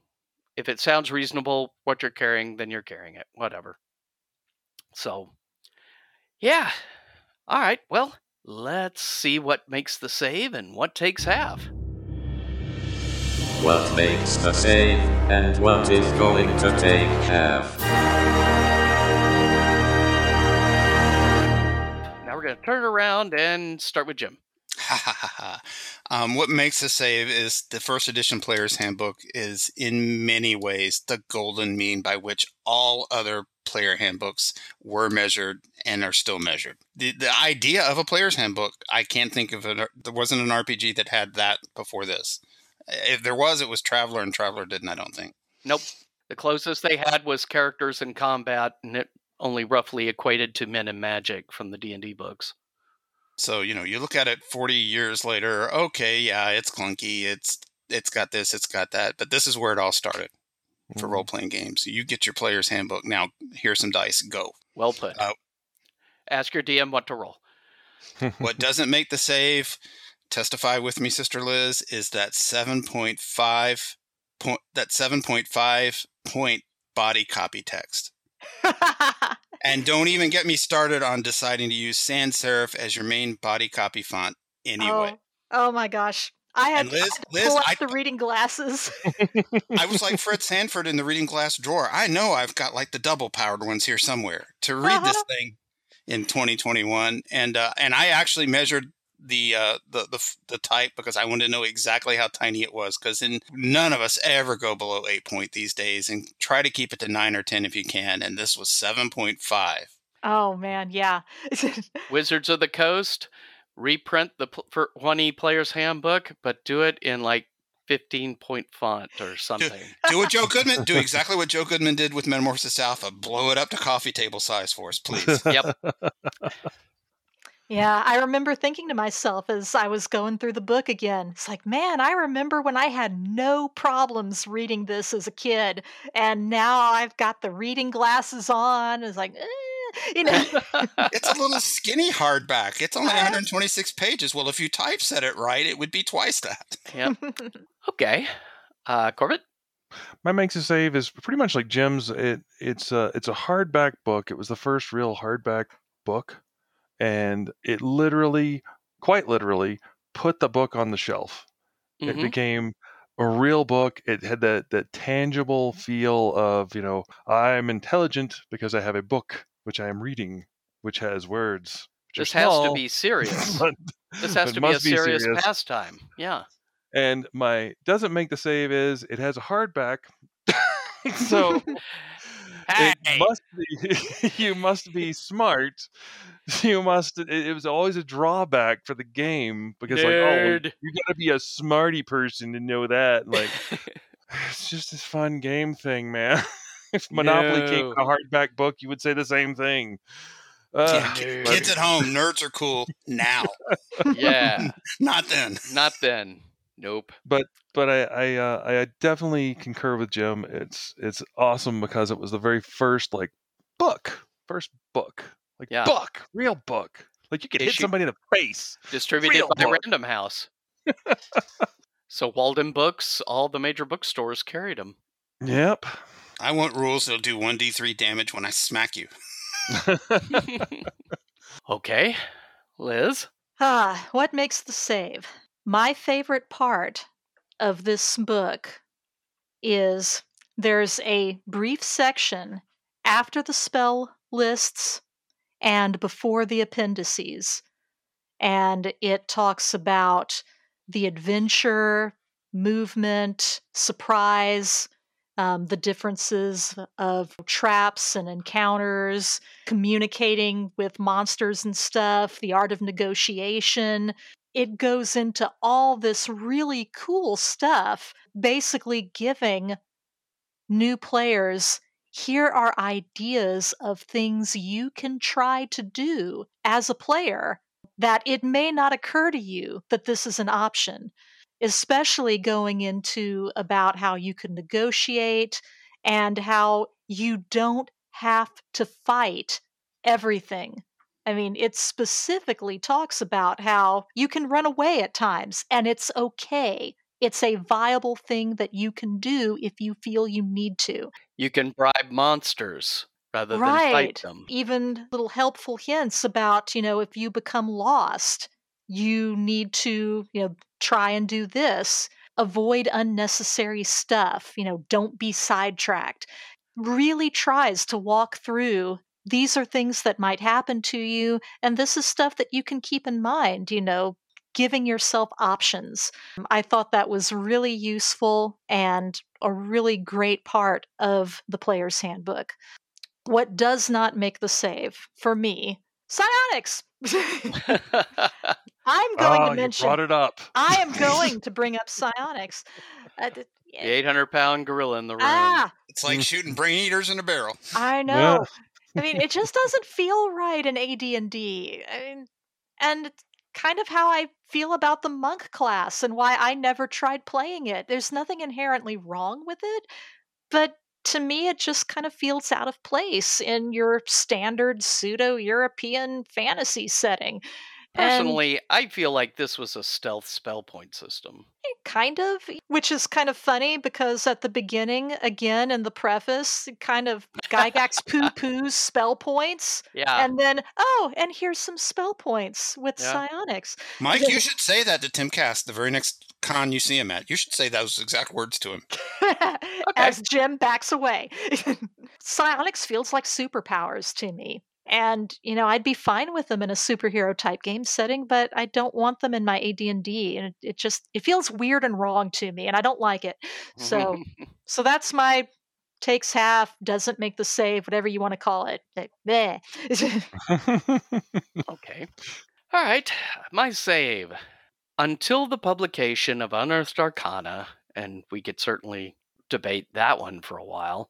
If it sounds reasonable what you're carrying then you're carrying it whatever. So yeah. All right well let's see what makes the save and what takes half
What makes the save, and what is going to take half?
now we're going to turn it around and start with jim
Ha ha ha ha. Um, what makes a save is the first edition player's handbook is in many ways the golden mean by which all other player handbooks were measured and are still measured. The the idea of a player's handbook, I can't think of it. There wasn't an RPG that had that before this. If there was, it was Traveller, and Traveller didn't. I don't think.
Nope. The closest they had was characters in combat, and it only roughly equated to men and magic from the D and D books.
So you know, you look at it forty years later. Okay, yeah, it's clunky. It's it's got this. It's got that. But this is where it all started for role playing games. You get your player's handbook. Now here's some dice. Go.
Well put.
Uh,
Ask your DM what to roll.
what doesn't make the save testify with me sister liz is that 7.5 point that 7.5 point body copy text. And don't even get me started on deciding to use sans serif as your main body copy font anyway.
Oh, oh my gosh. I had,
And Liz-
I had to
Liz,
pull out the reading glasses.
i was like fred sanford in the reading glass drawer. I know i've got like the double powered ones here somewhere to read this thing in 2021 and uh, and i actually measured the uh the, the the type because I wanted to know exactly how tiny it was because in none of us ever go below eight point these days and try to keep it to nine or ten if you can and this was seven point five.
Oh man, yeah.
Wizards of the Coast reprint the pl- for 1E player's handbook, but do it in like 15 point font or something.
Do what Joe Goodman do exactly what Joe Goodman did with Metamorphosis Alpha. Blow it up to coffee table size for us, please.
yep.
Yeah, I remember thinking to myself as I was going through the book again, it's like, man, I remember when I had no problems reading this as a kid, and now I've got the reading glasses on. It's like, eh, you know.
it's a little skinny hardback. It's only 126 pages. Well, if you typeset it right, it would be twice that.
Yep. okay. Uh, Corbett?
My makes a save is pretty much like Jim's. It it's a it's a hardback book. It was the first real hardback book, and it literally, quite literally, put the book on the shelf. It
Mhm.
became a real book. It had that that tangible feel of you know I'm intelligent because I have a book which I am reading, which has words. Which
This has to be serious.
but-
This has to be a serious,
serious.
pastime. Yeah.
And my doesn't make the save is it has a hardback, so it must be you must be smart. You must. It, it was always a drawback for the game because like oh
Nerd.
you got to be a smarty person to know that. Like it's just this fun game thing, man. if Monopoly came with a hardback book, you would say the same thing. Uh,
Yeah, kids at home, nerds are cool now,
Yeah,
not then.
not then. Nope.
but but I I, uh, I definitely concur with Jim. It's it's awesome because it was the very first like book, first book, like
Yeah.
book, real book. Like you could hit somebody in the face.
Distributed
Real
by
book.
Random House. so Walden Books, all the major bookstores carried them.
Yep.
I want rules that'll do 1d3 damage when I smack you.
okay, Liz.
Ah, what makes the save? My favorite part of this book is there's a brief section after the spell lists and before the appendices. And it talks about the adventure, movement, surprise, um, the differences of traps and encounters, communicating with monsters and stuff, the art of negotiation. It goes into all this really cool stuff, basically giving new players here are ideas of things you can try to do as a player that it may not occur to you that this is an option especially going into about how you can negotiate and how you don't have to fight everything. I mean, it specifically talks about how you can run away at times and it's okay. It's a viable thing that you can do if you feel you need to.
You can bribe monsters rather than fight them.
Even little helpful hints about, you know, if you become lost, you need to, you know, try and do this. Avoid unnecessary stuff. You know, don't be sidetracked. Really tries to walk through these are things that might happen to you, and this is stuff that you can keep in mind, you know, giving yourself options. I thought that was really useful and a really great part of the player's handbook. What does not make the save for me? Psionics. I'm going
oh,
to mention.
you brought it up.
I am going to bring up psionics. Uh,
The 800 pound gorilla in the room.
ah,
It's like shooting brain eaters in a barrel.
I know. I mean, it just doesn't feel right in AD&D. I mean, and kind of how I feel about the monk class and why I never tried playing it. There's nothing inherently wrong with it, but to me it just kind of feels out of place in your standard pseudo-European fantasy setting. And-
Personally, I feel like this was a stealth spell point system.
Eh, kind of which is kind of funny because at the beginning again in the preface kind of gygax poo-poos spell points
Yeah.
and then oh and here's some spell points with
Yeah.
psionics
Mike, you should say that to Tim Kask the very next con you see him at. You should say those exact words to him.
as jim backs away psionics feels like superpowers to me and you know i'd be fine with them in a superhero type game setting but i don't want them in my ad&d and it, it just it feels weird and wrong to me and i don't like it so so that's my takes half doesn't make the save whatever you want to call it
okay. All right. My save. Until the publication of Unearthed Arcana, and we could certainly debate that one for a while,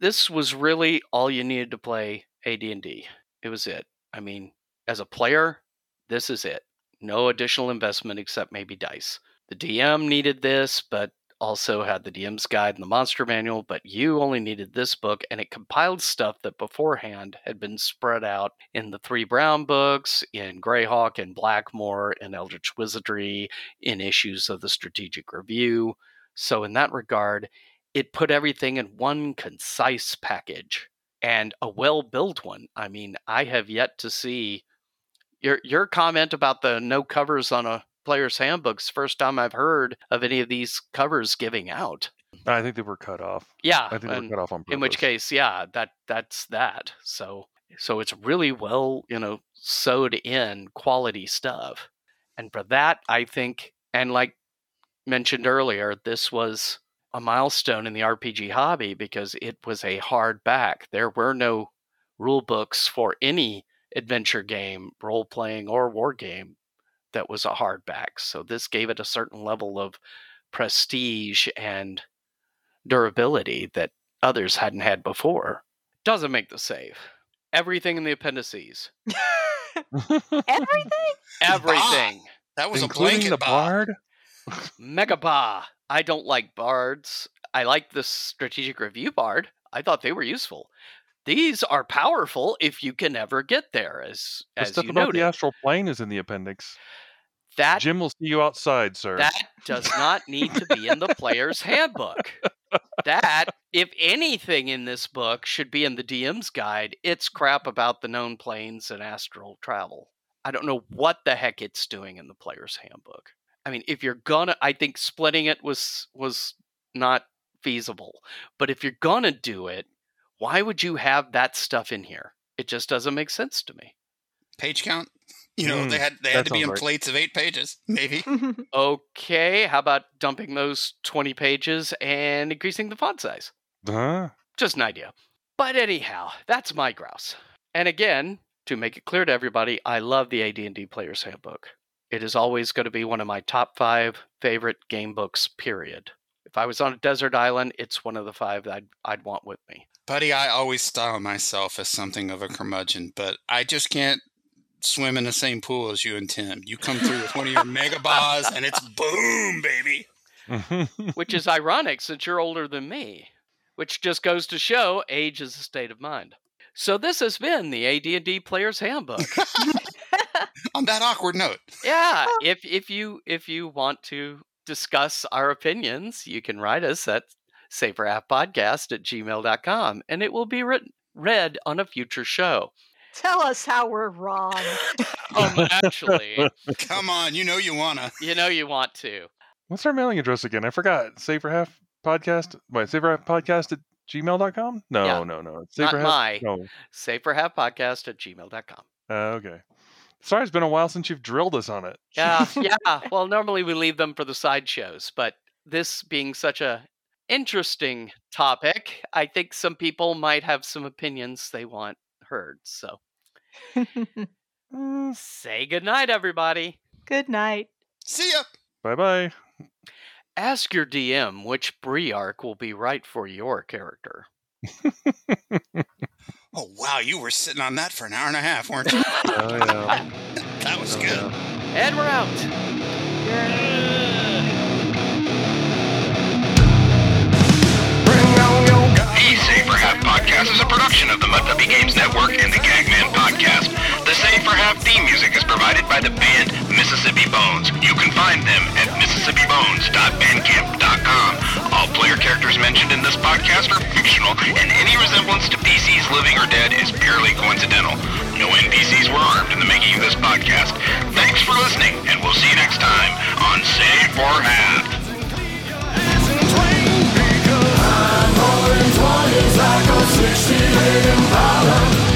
this was really all you needed to play AD&D. It was it. I mean, as a player, this is it. No additional investment except maybe dice. The DM needed this, but also had the DM's guide and the monster manual, but you only needed this book, and it compiled stuff that beforehand had been spread out in the three Brown books, in Greyhawk and Blackmoor, in Eldritch Wizardry, in issues of the Strategic Review. So, in that regard, it put everything in one concise package and a well built one. I mean, I have yet to see your your comment about the no covers on a player's handbook's first time I've heard of any of these covers giving out.
I think they were cut off.
Yeah,
I think they were cut off on purpose.
in which case, yeah, that that's that. So so it's really well, you know, sewed in quality stuff. And for that, I think and like mentioned earlier, this was a milestone in the RPG hobby because it was a hardback. There were no rule books for any adventure game, role playing or war game that was a hardback. So this gave it a certain level of prestige and durability that others hadn't had before. Doesn't make the save. everything in the appendices.
Everything?
Everything.
That was
Including
a blanket
the
bar.
bard.
Megaba. I don't like bards. I like the strategic review bard. I thought they were useful. These are powerful if you can ever get there, as
The
as
stuff
you
about
noted.
the astral plane is in the appendix.
that
Jim will see you outside, sir.
that does not need to be in the player's handbook. That, if anything in this book should be in the DM's guide, it's crap about the known planes and astral travel. I don't know what the heck it's doing in the player's handbook. I mean, if you're gonna I think splitting it was was not feasible. But if you're gonna do it, why would you have that stuff in here? It just doesn't make sense to me.
Page count. You know,
Mm,
they had they had to be in
right.
plates of eight pages, maybe.
Okay, how about dumping those 20 pages and increasing the font size?
Huh?
Just an idea. But anyhow, that's my grouse. And again, to make it clear to everybody, I love the AD&D Player's Handbook. It is always going to be one of my top five favorite game books, period. If I was on a desert island, it's one of the five that I'd, I'd want with me.
Buddy, I always style myself as something of a curmudgeon, but I just can't swim in the same pool as you and Tim. You come through with one of your mega bars and it's boom, baby.
Which is ironic since you're older than me, which just goes to show age is a state of mind. So this has been the AD&D Player's Handbook.
On that awkward note,
yeah if if you if you want to discuss our opinions you can write us at saperappodcast at gmail.com and it will be written, read on a future show
Tell us how we're wrong.
um, actually
come on, you know you wanna.
you know you want to
What's our mailing address again? I forgot. Safer Half Podcast. Wait, Safer Half Podcast at gmail.com? No,
Yeah.
no, no. It's
Not
Safer Half.
my.
No.
saferhalfpodcast at gmail.com
Uh, okay. Sorry, it's been a while since you've drilled us on it.
yeah yeah well normally we leave them for the side shows but this being such a interesting topic i think some people might have some opinions they want heard so mm, say goodnight everybody
Good night.
See ya.
Bye bye.
Ask your DM which Bree arc will be right for your character.
Oh wow, you were sitting on that for an hour and a half, weren't you?
Oh, yeah.
that was oh, good.
And we're out.
The Podcast is a production of the Mudpuppy Games Network and the Gagman Podcast. The Save for Half theme music is provided by the band Mississippi Bones. You can find them at mississippibones.bandcamp.com. All player characters mentioned in this podcast are fictional, and any resemblance to PCs living or dead is purely coincidental. No NPCs were armed in the making of this podcast. Thanks for listening, and we'll see you next time on Save for Half. Moim zakon z szczęśliwym panem